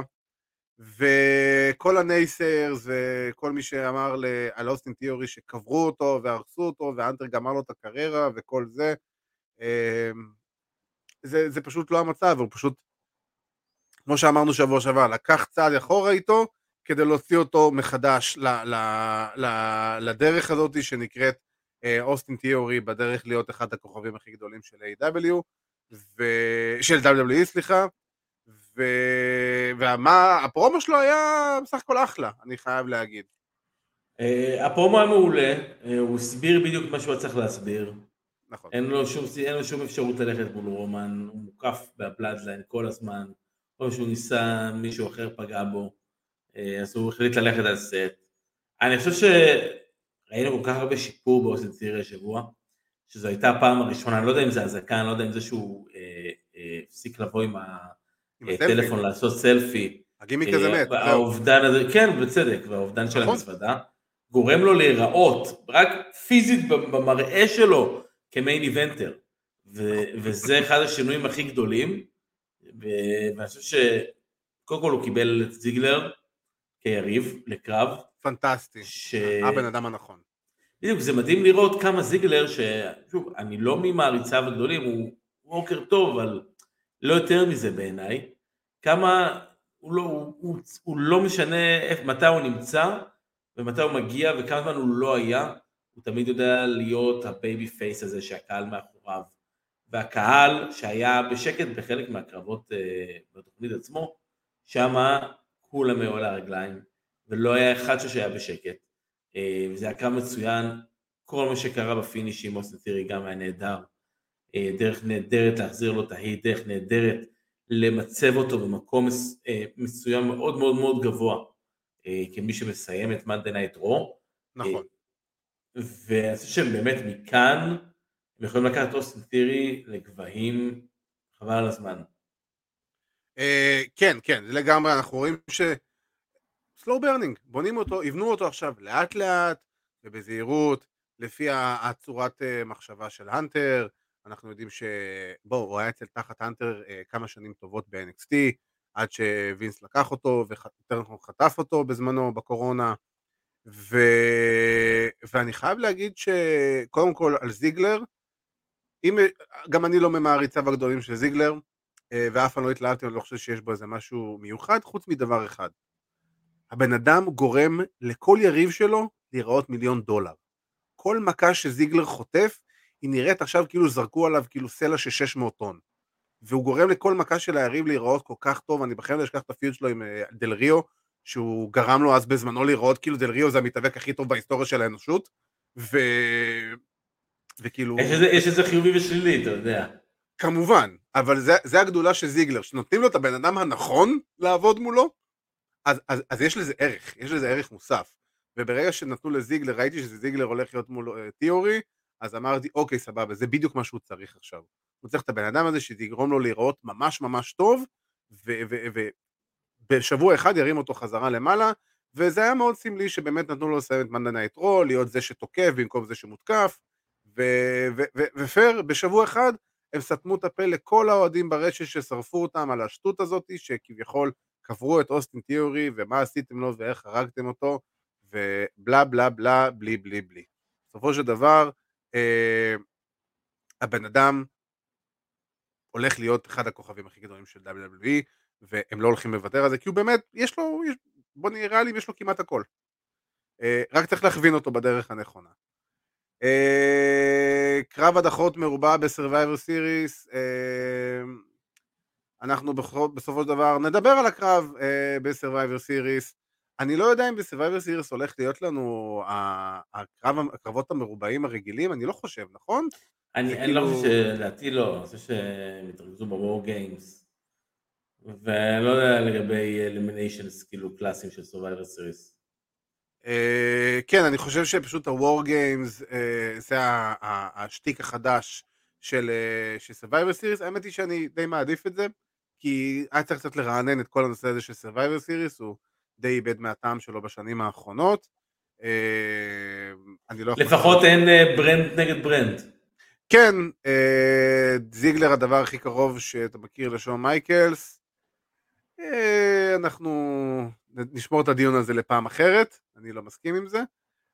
וכל הנייסיירס וכל מי שאמר על אוסטין תיאורי שקברו אותו והרסו אותו ואנטר גמר לו את הקריירה וכל זה, אמ, זה, זה פשוט לא המצב, הוא פשוט, כמו שאמרנו שבוע שעבר, לקח צעד אחורה איתו כדי להוציא אותו מחדש ל, ל, ל, לדרך הזאת שנקראת אוסטין תיאורי בדרך להיות אחד הכוכבים הכי גדולים של A.W. ו... של WWE סליחה, ו... ומה, הפרומו שלו היה בסך הכל אחלה, אני חייב להגיד. אה, הפרומו היה מעולה, אה, הוא הסביר בדיוק מה שהוא צריך להסביר. נכון. אין לו שום, אין לו שום אפשרות ללכת מול רומן, הוא מוקף בבלאדליין כל הזמן, או שהוא ניסה, מישהו אחר פגע בו, אז הוא החליט ללכת על סט. אני חושב שראינו כל כך הרבה שיפור באוסטין צירי השבוע, שזו הייתה הפעם הראשונה, אני לא יודע אם זה אזעקה, אני לא יודע אם זה שהוא אה, אה, הפסיק לבוא עם. הטלפון לעשות סלפי. הגימיק הזה מת. זהו. האובדן הזה, כן, בצדק, והאובדן של נכון. המזוודה, גורם לו להיראות, רק פיזית במראה שלו, כמיין איבנטר. ו- וזה אחד השינויים הכי גדולים, ואני חושב שקודם כל הוא קיבל את זיגלר כיריב לקרב, פנטסטי. ש... הבן אדם הנכון. בדיוק, זה מדהים לראות כמה זיגלר, ששוב, אני לא ממעריציו הגדולים, הוא worker טוב, אבל לא יותר מזה בעיניי, כמה הוא לא, הוא, הוא, הוא לא משנה איפה, מתי הוא נמצא ומתי הוא מגיע וכמה זמן הוא לא היה, הוא תמיד יודע להיות ה babyface הזה שהקהל מאחוריו. והקהל שהיה בשקט בחלק מהקרבות אה, בתוכנית עצמו, שמה כולם היו על הרגליים, ולא היה אחד שהיה בשקט. אה, וזה היה קרב מצוין, כל מה שקרה ב finish עם אוסטין תירי גם היה נהדר. אה, דרך נהדרת להחזיר לו את ה heat, דרך נהדרת למצב אותו במקום אה, מסוים מאוד מאוד מאוד גבוה, כמי שמסיים את Monday Night Raw. נכון. ואני חושב שבאמת מכאן הם יכולים לקחת אוסטין תירי לגבהים חבל על הזמן. אה, כן, כן, לגמרי, אנחנו רואים ש... slow burning, בונים אותו, יבנו אותו עכשיו לאט לאט ובזהירות, לפי הצורת אה, מחשבה של הנטר, אנחנו יודעים ש... בואו, הוא היה אצל תחת הנטר אה, כמה שנים טובות ב-NXT, עד שווינס לקח אותו, ויותר נכון חטף אותו בזמנו בקורונה, ו... ואני חייב להגיד שקודם כל על זיגלר, אם... גם אני לא ממעריציו הגדולים של זיגלר, ואף פעם לא התלהבתי, אני לא חושב שיש בו איזה משהו מיוחד, חוץ מדבר אחד. הבן אדם גורם לכל יריב שלו להיראות מיליון דולר. כל מכה שזיגלר חוטף, היא נראית עכשיו כאילו זרקו עליו כאילו סלע של 600 טון. והוא גורם לכל מכה של היריב להיראות כל כך טוב, אני בכלל לא אשכח את הפיוט שלו עם אה, דל ריו, שהוא גרם לו אז בזמנו להיראות כאילו דל ריו זה המתאבק הכי טוב בהיסטוריה של האנושות, ו... וכאילו... יש איזה- יש איזה חיובי ושלילי, אתה יודע. כמובן, אבל זה, זה הגדולה של זיגלר, שנותנים לו את הבן אדם הנכון לעבוד מולו, אז, אז, אז יש לזה ערך, יש לזה ערך מוסף. וברגע שנתנו לזיגלר, ראיתי שזיגלר הולך להיות מול אה, תיאורי, אז אמרתי, אוקיי, סבבה, זה בדיוק מה שהוא צריך עכשיו. הוא צריך את הבן אדם הזה שיגרום לו להיראות ממש ממש טוב, ובשבוע אחד ירים אותו חזרה למעלה, וזה היה מאוד סמלי שבאמת נתנו לו לסיים את מנדנה את רו, להיות זה שתוקף במקום זה שמותקף, ופייר, בשבוע אחד הם סתמו את הפה לכל האוהדים ברשת ששרפו אותם על השטות הזאת, שכביכול קברו את אוסטין תיאורי, ומה עשיתם לו ואיך הרגתם אותו, ובלה בלה בלה, בלי בלי בלי. בסופו של דבר, אה, הבן אדם הולך להיות אחד הכוכבים הכי גדולים של WWE, והם לא הולכים לוותר על זה, כי הוא באמת, יש לו, יש, בוא נהיה ריאליים, יש לו כמעט הכל. אה, רק צריך להכווין אותו בדרך הנכונה. אה, קרב הדחות מרובע ב Survivor Series, אה, אנחנו בסופו של דבר נדבר על הקרב אה, ב Survivor Series. אני לא יודע אם ב Survivor Series הולך להיות לנו הקרב, הקרבות המרובעים הרגילים, אני לא חושב, נכון? אני אני לא כאילו- חושב שלדעתי לא, אני חושב שהם התרכזו ב War Games. ואני לא יודע לגבי eliminations כאילו קלאסיים של Survivor Series. אה, כן, אני חושב שפשוט ה-War Games אה, זה השטיק החדש של אה, של Survivor Series, האמת היא שאני די מעדיף את זה, כי היה צריך קצת לרענן את כל הנושא הזה של Survivor Series, הוא די איבד מהטעם שלו בשנים האחרונות. אני לא. לפחות אין brand נגד brand. כן, זיגלר הדבר הכי קרוב שאתה מכיר לשון מייקלס. אה, אנחנו נשמור את הדיון הזה לפעם אחרת, אני לא מסכים עם זה.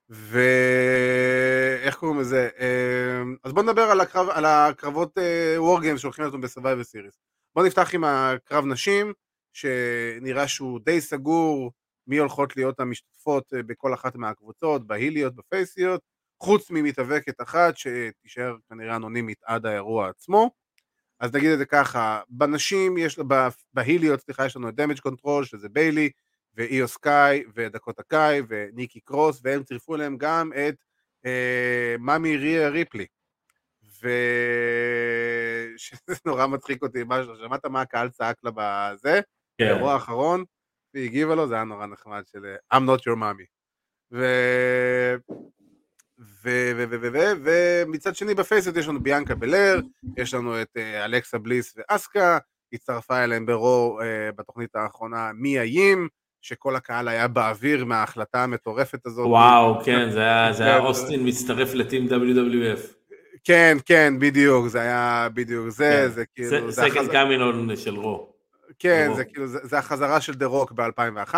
ואיך קוראים לזה? אה, אז בוא נדבר על, הקרב, על הקרבות War Games שהולכים לנו ב Survivor Series. בוא נפתח עם הקרב נשים, שנראה שהוא די סגור מי הולכות להיות המשתתפות אה, בכל אחת מהקבוצות, בהיליות, בפייסיות. חוץ ממתאבקת אחת שתישאר כנראה אנונימית עד האירוע עצמו. אז נגיד את זה ככה, בנשים יש, בהיליות, סליחה, יש לנו את Damage Control, שזה ביילי, ואיו סקאי, ודקוטה קאי, וניקי קרוס, והם צירפו אליהם גם את אה, mommy ריה ריפלי. ושזה נורא מצחיק אותי, מה, שמעת מה הקהל צעק לה בזה? כן. באירוע האחרון, והיא הגיבה לו, זה היה נורא נחמד של I'm not your mommy. ו... ומצד שני בפייסבוק יש לנו ביאנקה בלר, יש לנו את אה, אלכסה בליס ואסקה, הצטרפה אליהם ברו אה, בתוכנית האחרונה מיה ים, שכל הקהל היה באוויר מההחלטה המטורפת הזאת. וואו, כן, זה היה- זה היה. אוסטין מצטרף לטים WWF. כן, כן, בדיוק, זה היה בדיוק זה, כן. זה כאילו... סקנד קאמינון של רו. כן. זה כאילו, זה החזרה של דה רוק ב-2011,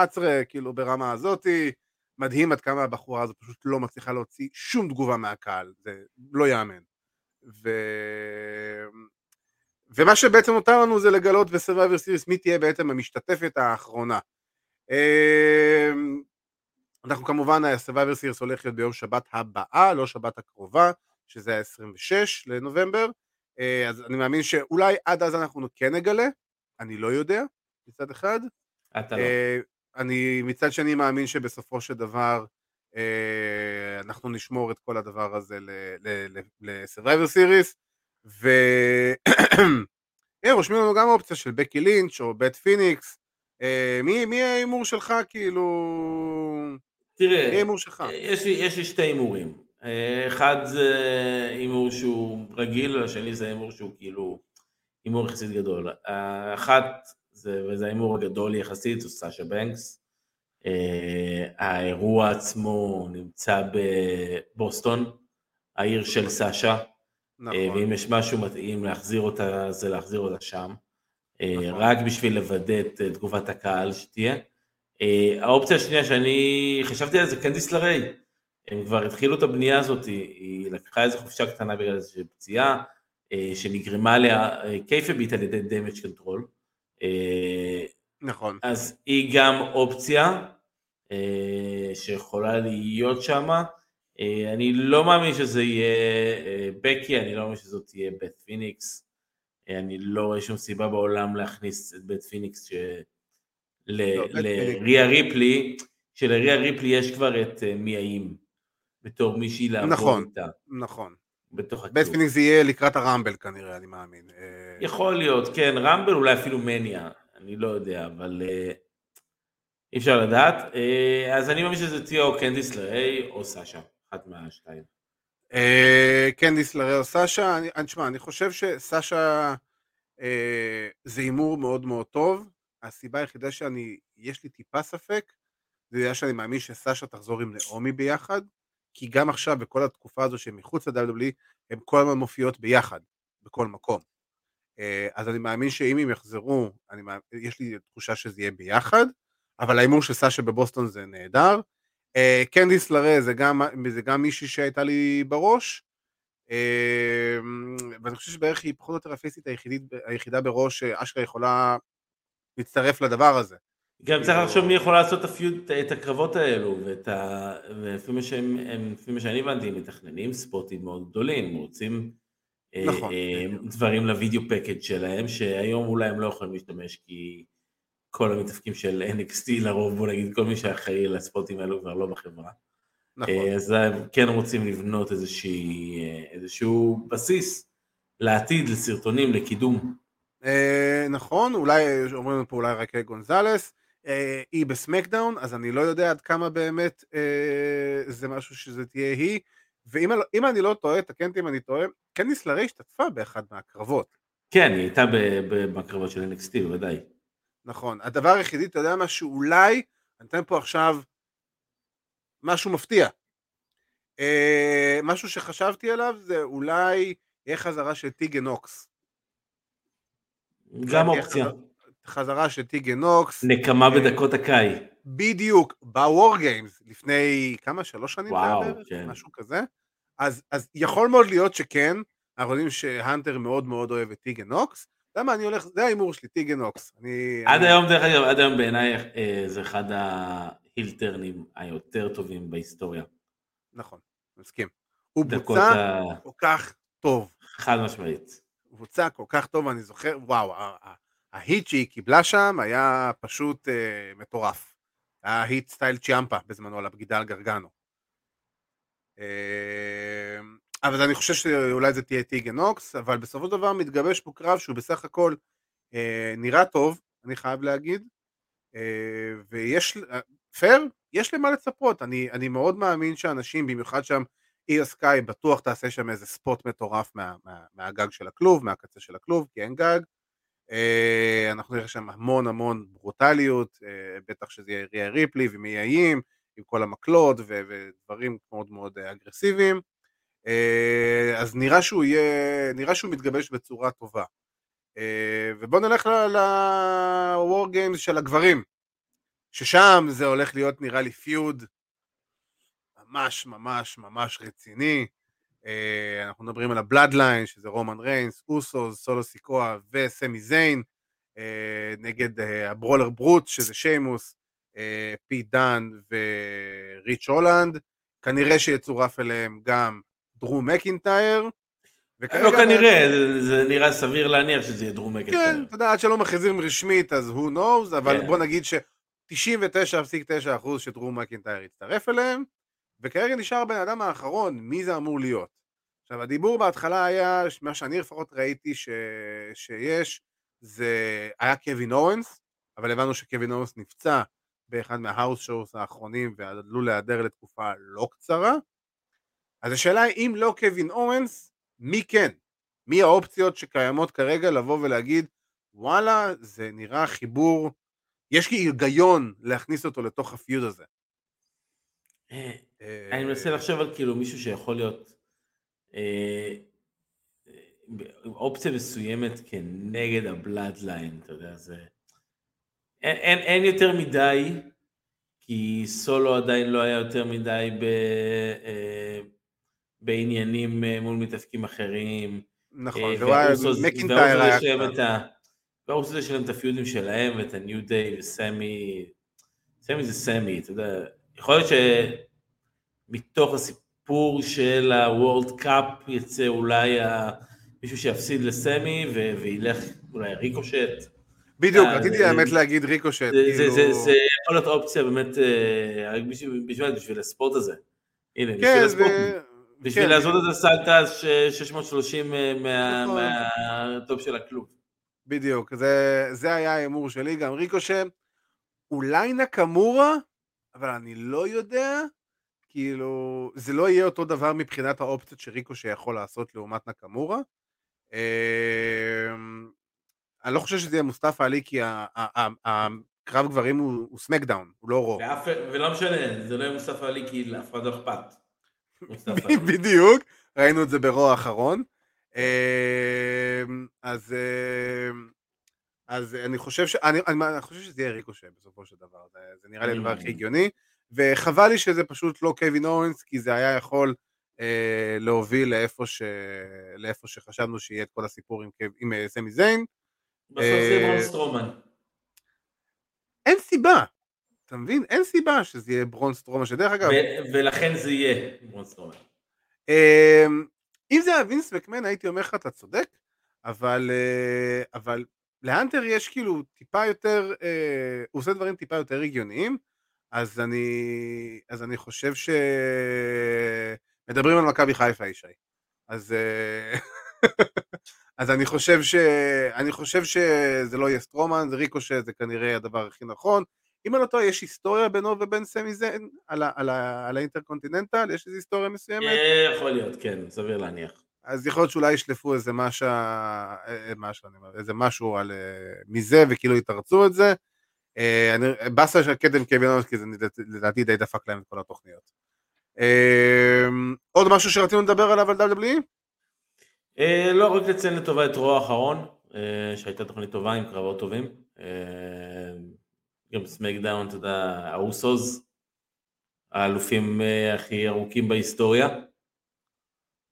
כאילו ברמה הזאתי, מדהים עד כמה הבחורה הזו פשוט לא מצליחה להוציא שום תגובה מהקהל, זה לא ייאמן. ו... ומה שבעצם נותר לנו זה לגלות ב-Survivor Series מי תהיה בעצם המשתתפת האחרונה. אמ, אנחנו כמובן, ה-Survivor Series הולך להיות ביום שבת הבאה, לא שבת הקרובה, שזה ה-26 לנובמבר, אה, אז אני מאמין שאולי עד אז אנחנו כן נגלה, אני לא יודע, מצד אחד. אתה לא. אה, אני מצד שני מאמין שבסופו של דבר אה, אנחנו נשמור את כל הדבר הזה ל-Survivor Series, ו... אה, רושמים לנו גם אופציה של בקי לינץ' או בית פיניקס. אה, מי מי ההימור שלך, כאילו... מי תראה, ההימור שלך? יש לי, יש לי שתי הימורים. אה, אחד זה הימור שהוא רגיל, והשני זה הימור שהוא כאילו הימור יחסית גדול. האחת, זה, וזה ההימור הגדול יחסית, זו סאשה בנקס. אה, האירוע עצמו נמצא בבוסטון, העיר של סאשה, אה, נכון, ואם יש משהו מתאים להחזיר אותה, זה להחזיר אותה שם. אה, נכון. רק בשביל לוודא את אה, תגובת הקהל שתהיה. אה, האופציה השנייה שאני חשבתי על זה, קנדיס לריי. הם כבר התחילו את הבנייה הזאת, היא, היא לקחה איזו חופשה קטנה בגלל איזושהי פציעה, אה, שנגרמה לה אה, kayfabe על ידי Damage Control. נכון. אז היא גם אופציה אה, שיכולה להיות שמה. אה, אני לא מאמין שזה יהיה אה, בקי, אני לא מאמין שזאת תהיה בית פיניקס. אה, אני לא רואה שום סיבה בעולם להכניס את בית פיניקס ש... ל- לא. לריה ריפלי, שלריה ריפלי יש כבר את אה, מיה ים, בתור מישהי לעבוד נכון. איתה, נכון. בתוך בית הקלוב. פיניקס יהיה לקראת ה Rumble כנראה, אני מאמין. אה, יכול להיות, כן, Rumble אולי אפילו מניה, אני לא יודע, אבל אה, אי אפשר לדעת. אה, אז אני מאמין שזה תהיה או קנדיס לריי או סאשה, אחת מהשתיים. קנדיס לריי או סאשה, אני, תשמע, אני חושב שסאשה אה, זה הימור מאוד מאוד טוב. הסיבה היחידה שאני, יש לי טיפה ספק, זה בגלל שאני מאמין שסאשה תחזור עם נעמי ביחד, כי גם עכשיו, בכל התקופה הזו שהם מחוץ ל-WWE, הן כל הזמן מופיעות ביחד, בכל מקום. אה, אז אני מאמין שאם הם יחזרו, מאמין- יש לי תחושה שזה יהיה ביחד, אבל ההימור של סאשה בבוסטון זה נהדר. אה, קנדיס לרה זה גם, זה גם מישהי שהייתה לי בראש, אה, ואני חושב שבערך היא פחות או יותר הפייסית היחידה בראש שאשכרה יכולה להצטרף לדבר הזה. גם צריך כאילו- לחשוב מי יכול לעשות את הקרבות האלו. ולפי מה שאני הבנתי, הם מתכננים ספוטים מאוד גדולים, רוצים אה, נכון, אה. דברים לוידאו פקאג' שלהם, שהיום אולי הם לא יכולים להשתמש כי כל המתאפקים של NXT לרוב, בוא נגיד, כל מי שאחראי לספוטים האלו כבר לא בחברה. נכון. אה, אז הם כן רוצים לבנות איזושהי, איזשהו בסיס לעתיד, לסרטונים, לקידום. נכון, אולי אומרים פה אולי רק גונזלס, היא בסמקדאון, אז אני לא יודע עד כמה באמת אה, זה משהו שזה תהיה היא, ואם אני- לא טועה, תקן אותי אם אני טועה, קנדיס לרי השתתפה באחד מהקרבות. כן, היא הייתה בקרבות של NXT, בוודאי. נכון. הדבר היחידי, אתה יודע מה, שאולי, אני אתן פה עכשיו משהו מפתיע. אה, משהו שחשבתי עליו זה אולי יהיה חזרה של טיגן נוקס. גם אופציה. חזרה- חזרה של טיגן נוקס, נקמה אה, בדקוטה קאי. בדיוק, ב War Games, לפני כמה, שלוש שנים וואו, בערך? כן. משהו כזה. אז, אז יכול מאוד להיות שכן, אנחנו יודעים שהאנטר מאוד מאוד אוהב את טיגן נוקס. למה אני הולך, זה ההימור שלי, טיגן נוקס. אני, עד אני, היום, דרך אגב, עד היום בעיניי אה, זה אחד ההילטרנים היותר טובים בהיסטוריה. נכון, מסכים. הוא בוצע ה... כל כך טוב. חד משמעית. הוא בוצע כל כך טוב, אני זוכר, וואו, ההיט שהיא קיבלה שם היה פשוט אה, מטורף. היה היט סטייל צ'יאמפה בזמנו על הבגידה על גרגנו. אה, אבל אני חושב שאולי זה תהיה טיגן אוקס, אבל בסופו של דבר מתגבש פה קרב שהוא בסך הכל אה, נראה טוב, אני חייב להגיד, אה, ויש, פייר, יש למה לצפות, אני, אני מאוד מאמין שאנשים, במיוחד שם אי הסקאי, בטוח תעשה שם איזה ספוט מטורף מה, מה, מהגג של הכלוב, מהקצה של הכלוב, כי אין גג. אה, אנחנו נראה שם המון המון ברוטליות, אה, בטח שזה יהיה ריה ריפלי ומייעים, עם כל המקלות ו- ודברים מאוד מאוד אגרסיביים. אז נראה שהוא יהיה, נראה שהוא מתגבש בצורה טובה. ובואו נלך ל-war games של הגברים. ששם זה הולך להיות נראה לי feud ממש ממש ממש רציני. אה, אנחנו מדברים על ה Bloodline, שזה רומן ריינס, אוסוס, סולו סיקואה וסמי זיין, אה, נגד אה, ה Brawling Brutes, שזה שיימוס, פיט דאן וריץ' הולנד. כנראה שיצורף אליהם גם דרו מקינטייר. לא כנראה, זה, זה נראה סביר להניח שזה יהיה דרו מקינטייר. כן, אתה יודע, עד שלא מכריזים רשמית אז who knows, אבל כן. בוא נגיד ש... 99.9% שדרום מקינטייר יצטרף אליהם, וכרגע נשאר הבן אדם האחרון, מי זה אמור להיות. עכשיו הדיבור בהתחלה היה, מה שאני לפחות ראיתי ש... שיש, זה היה קווין אורנס, אבל הבנו שקווין אורנס נפצע באחד מההאוס שורס האחרונים ועלול להיעדר לתקופה לא קצרה. אז השאלה היא אם לא קווין אורנס, מי כן? מי האופציות שקיימות כרגע לבוא ולהגיד וואלה זה נראה חיבור יש לי היגיון להכניס אותו לתוך הפיוד הזה. אה, אני מנסה לחשוב על כאילו מישהו שיכול להיות אה, אופציה מסוימת כנגד הבלאדליין, אתה יודע, זה... אין, אין, יותר מדי, כי סולו עדיין לא היה יותר מדי ב, אה, בעניינים מול מתעסקים אחרים. נכון, ומקינטייר היה קצת. והערוץ הזה שלהם את הפיודים שלהם ואת הניו דיי וסמי, סמי זה סמי, אתה יודע, יכול להיות שמתוך הסיפור של הוורלד קאפ יצא אולי מישהו שיפסיד לסמי וילך אולי ריקושט. בדיוק, אה, רציתי האמת להגיד ריקושט. כאילו- זה יכול להיות אופציה באמת, אה, בשביל הספורט הזה. הנה, בשביל כן, הספורט. בשביל כן. לעשות את הסלטה 630 נכון. מהטופ של הכלוב. בדיוק, זה, זה היה ההימור שלי, גם ריקושה, אולי נקמורה, אבל אני לא יודע, כאילו, זה לא יהיה אותו דבר מבחינת האופציות שריקושה יכול לעשות לעומת נקמורה. אמ, אני לא חושב שזה יהיה מוסטפא עלי, כי הקרב גברים הוא, סמקדאון, הוא לא רוב. ולא משנה, זה לא יהיה מוסטפא עלי כי לאף אחד לא אכפת. בדיוק, ראינו את זה ברוע האחרון. אמ, אז, אמ, אז אני חושב ש... אני, אני חושב שזה יהיה ריקושה בסופו של דבר, זה, זה נראה לי הדבר הכי הגיוני, וחבל לי שזה פשוט לא קווין אורנס, כי זה היה יכול אה, להוביל לאיפה, ש... לאיפה שחשבנו שיהיה את כל הסיפור עם, עם אה, סמי זיין. בסוף זה ברון סטרומן. אין סיבה, אתה מבין? אין סיבה שזה יהיה ברון סטרומן, שדרך אגב... ולכן זה יהיה ברון סטרומן. אמ, אם זה היה וינס מקמן הייתי אומר לך אתה צודק, אבל, אה, אבל להאנטר יש כאילו טיפה יותר, אה, הוא עושה דברים טיפה יותר הגיוניים, אז אני, אז אני חושב ש... מדברים על מכבי חיפה ישי. אז, אה, אז אני חושב ש... אני חושב שזה לא יהיה סטרומן, זה ריקושה, זה כנראה הדבר הכי נכון. אם אני לא טועה, יש היסטוריה בינו ובין סמי זן על, על, על ה Intercontinental? יש איזו היסטוריה מסוימת? אה, יכול להיות, כן, סביר להניח. אז יכול להיות שאולי ישלפו איזה משהו, אה, אה, משהו, אני אומר, איזה משהו על, מזה, וכאילו יתרצו את זה. באסה של קווין אוונס, כי זה לדעתי די דפק להם את כל התוכניות. עוד משהו שרצינו לדבר עליו על WWE? לא, רק לציין לטובה את רואו האחרון, שהייתה תוכנית טובה עם קרבות טובים. גם סמאקדאון, אתה יודע, האוסוז, האלופים אה, הכי ארוכים בהיסטוריה.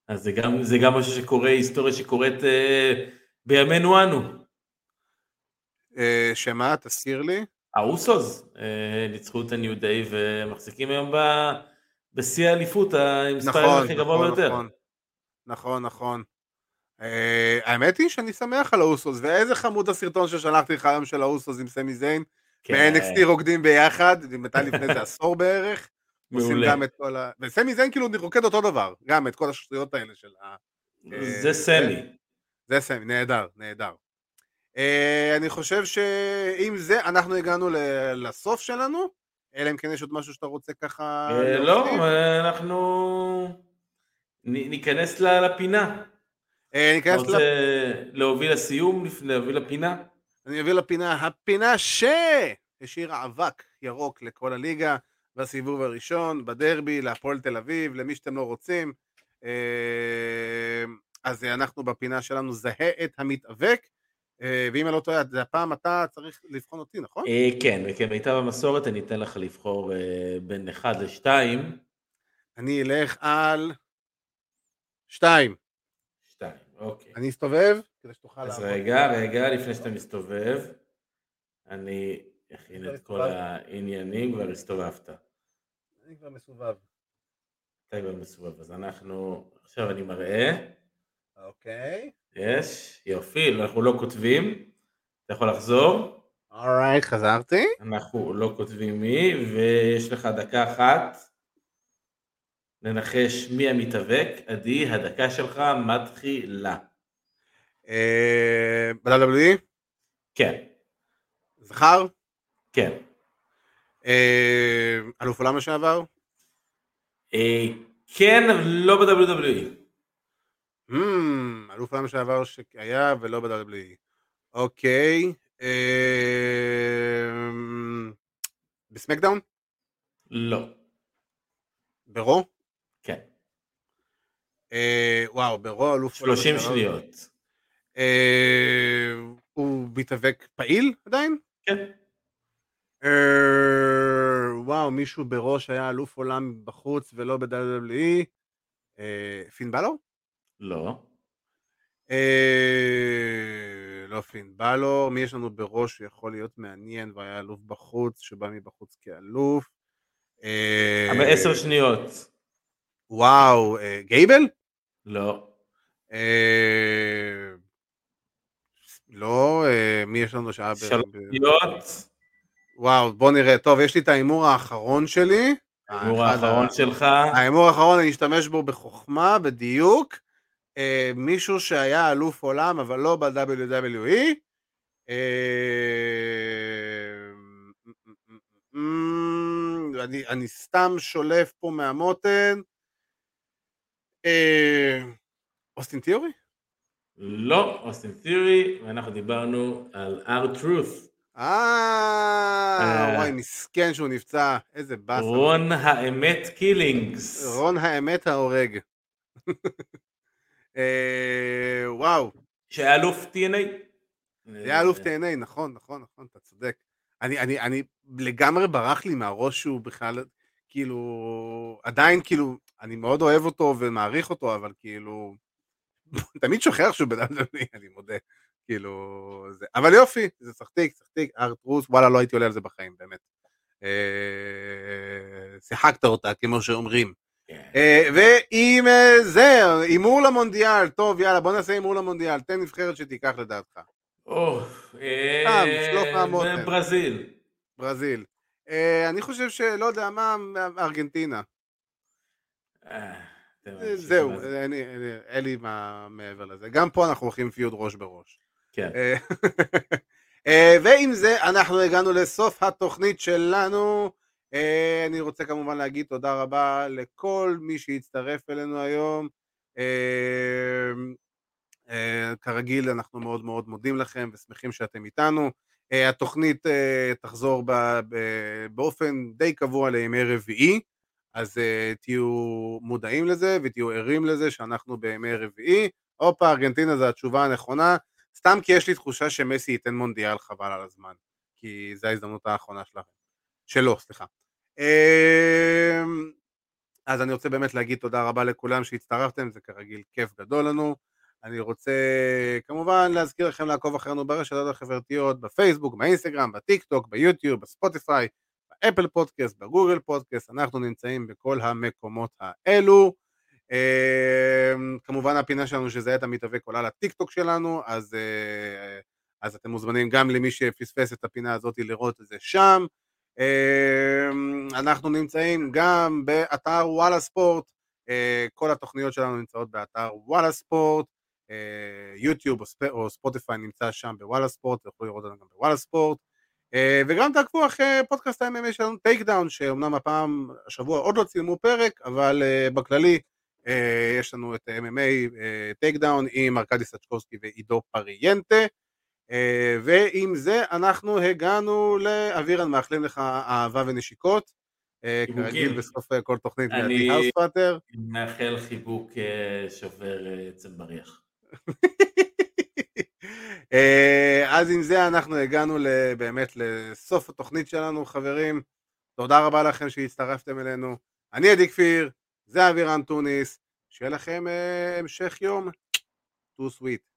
אז זה גם, זה גם משהו שקורה, היסטוריה שקורית אה, בימינו אנו. אה, שמה? תזכיר לי. האוסוז אה, ניצחו את הניו דיי ומחזיקים היום ב, בשיא האליפות עם מספר נכון, הכי גבוה נכון, ביותר. נכון, נכון, נכון. אה, האמת היא שאני שמח על האוסוז, ואיזה חמוד הסרטון ששלחתי לך היום של האוסוז עם סמי זיין. כן, ב-NXT רוקדים ביחד, מתי לפני זה עשור בערך. עושים. גם את כל ה... וסמי זיין כאילו רוקד אותו דבר, גם את כל השטויות האלה של ה... זה סמי. זה סמי, נהדר, נהדר. אה, אני חושב שעם זה אנחנו הגענו לסוף שלנו, אלא אם כן יש עוד משהו שאתה רוצה ככה... אה. לא, אה, אנחנו ניכנס לפינה. אה, ניכנס רוצה ל... להוביל לסיום, להוביל לפינה? אני אביא לפינה, הפינה שהשאירה אבק ירוק לכל הליגה בסיבוב הראשון, בדרבי, להפועל תל אביב, למי שאתם לא רוצים. אה, אז אנחנו בפינה שלנו זהה את המתאבק, אה, ואם אני לא טועה, אז הפעם אתה צריך לבחון אותי, נכון? אה, כן, וכמיטב המסורת אני אתן לך לבחור בין 1 ל-2. אני אלך על שתיים. 2, אוקיי. אני אסתובב כדי שתוכל אז. רגע, רגע, לפני שאתה מסתובב, אני כבר את כל? העניינים, כבר הסתובבת. אני כבר מסובב. אתה כבר מסובב, אז אנחנו, עכשיו אני מראה, אוקיי. יש, יופי, אנחנו לא כותבים, אתה יכול לחזור, אורייט, חזרתי. אנחנו לא כותבים מי, ויש לך דקה אחת לנחש מי המתאבק, עדי, הדקה שלך מתחילה. אה, ב-WWE, כן, זכר, כן. אה, אלוף עולם לשעבר, אה, כן, אבל לא ב-WWE. Hmm, אלוף העולם לשעבר שהיה ולא ב-WWE. אוקיי. אמ, בסמקדאון? לא. ברו? כן. אה, וואו, ברו אלוף עולם 30 לשעבר. שניות. אה, הוא מתאבק פעיל עדיין? כן. אה, וואו, מישהו בראש היה אלוף עולם בחוץ ולא ב-WWE? אה, פין בלור? לא. אה, לא פין בלור, מי יש לנו בראש שיכול להיות מעניין והיה אלוף בחוץ, שבא מבחוץ כאלוף? אבל 10 שניות. וואו, גייבל? לא. לא, מי יש לנו שהיה. שלוש שניות. וואו, בוא נראה. טוב, יש לי את ההימור האחרון שלי. ההימור האחרון שלך. ההימור האחרון, אני אשתמש בו בחוכמה, בדיוק. אה, מישהו שהיה אלוף עולם, אבל לא ב-WWE. אה, אני, אני סתם שולף פה מהמותן. אה, אוסטין תיאורי? לא, אוסטין תיאורי, ואנחנו דיברנו על R-Truth. אה, אה. וואי, מסכן שהוא נפצע, איזה באסה. רון האמת קילינגס. רון האמת ההורג. אה, וואו, שהיה אלוף TNA. זה היה אלוף TNA, נכון, נכון, נכון, אתה צודק. אני, אני, אני לגמרי ברח לי מהראש שהוא בכלל, כאילו, עדיין כאילו, אני מאוד אוהב אותו ומעריך אותו, אבל כאילו, תמיד שוכח שהוא בן אדם, אני מודה, כאילו, זה, אבל יופי, זה סחטיק, סחטיק, ארטרוס, וואלה, לא הייתי עולה על זה בחיים, באמת. אה, שיחקת אותה, כמו שאומרים. כן. אה, ועם אה, זה, הימור למונדיאל, טוב, יאללה, בוא נעשה הימור למונדיאל, תן נבחרת שתיקח לדעתך. או. ברזיל. ברזיל. אני חושב שלא יודע מה, ארגנטינה. זהו, אין לי מה מעבר לזה. גם פה אנחנו הולכים פיוד ראש בראש. כן. אה, אה, ועם זה אנחנו הגענו לסוף התוכנית שלנו. אה, אני רוצה כמובן להגיד תודה רבה לכל מי שהצטרף אלינו היום. כרגיל אנחנו מאוד מאוד מודים לכם ושמחים שאתם איתנו. התוכנית תחזור באופן די קבוע לימי רביעי, אז תהיו מודעים לזה ותהיו ערים לזה שאנחנו בימי רביעי. הופה, ארגנטינה זה התשובה הנכונה. סתם כי יש לי תחושה שמסי ייתן מונדיאל חבל על הזמן, כי זו ההזדמנות האחרונה שלכם. שלו, סליחה. אמ, אז אני רוצה באמת להגיד תודה רבה לכולם שהצטרפתם, זה כרגיל כיף גדול לנו. אני רוצה כמובן להזכיר לכם לעקוב אחרינו ברשתות החברתיות, בפייסבוק, באינסטגרם, בטיק טוק, ביוטיוב, בספוטיפיי, באפל פודקאסט, בגוגל פודקאסט, אנחנו נמצאים בכל המקומות האלו. אמ, כמובן הפינה שלנו שזה את המתאבק עולה לטיק טוק שלנו, אז אה, אז אתם מוזמנים גם למי שפספס את הפינה הזאת לראות את זה שם. אה, אנחנו נמצאים גם באתר וואלה ספורט, אה, כל התוכניות שלנו נמצאות באתר וואלה ספורט, אה, יוטיוב או, ספ... או ספוטיפיי נמצא שם בוואלה ספורט, ויכולו לראות אותנו גם בוואלה ספורט. וגם תעקבו אחרי פודקאסט ה-MMA שלנו טייק דאון, שאומנם הפעם, השבוע עוד לא צילמו פרק, אבל בכללי יש לנו את ה-MMA טייק דאון עם ארכדי סצ'קובסקי ועידו פריינטה. אה, ועם זה אנחנו הגענו לאבירן, מאחלים לך אהבה ונשיקות. Uh, כרגיל בסוף כל תוכנית אני. מאחל חיבוק שובר עצם בריח. אה, אז עם זה אנחנו הגענו באמת לסוף התוכנית שלנו, חברים. תודה רבה לכם שהצטרפתם אלינו. אני עדי כפיר, זה אבירן טוניס, שיהיה לכם אה, המשך יום. טו סוויט.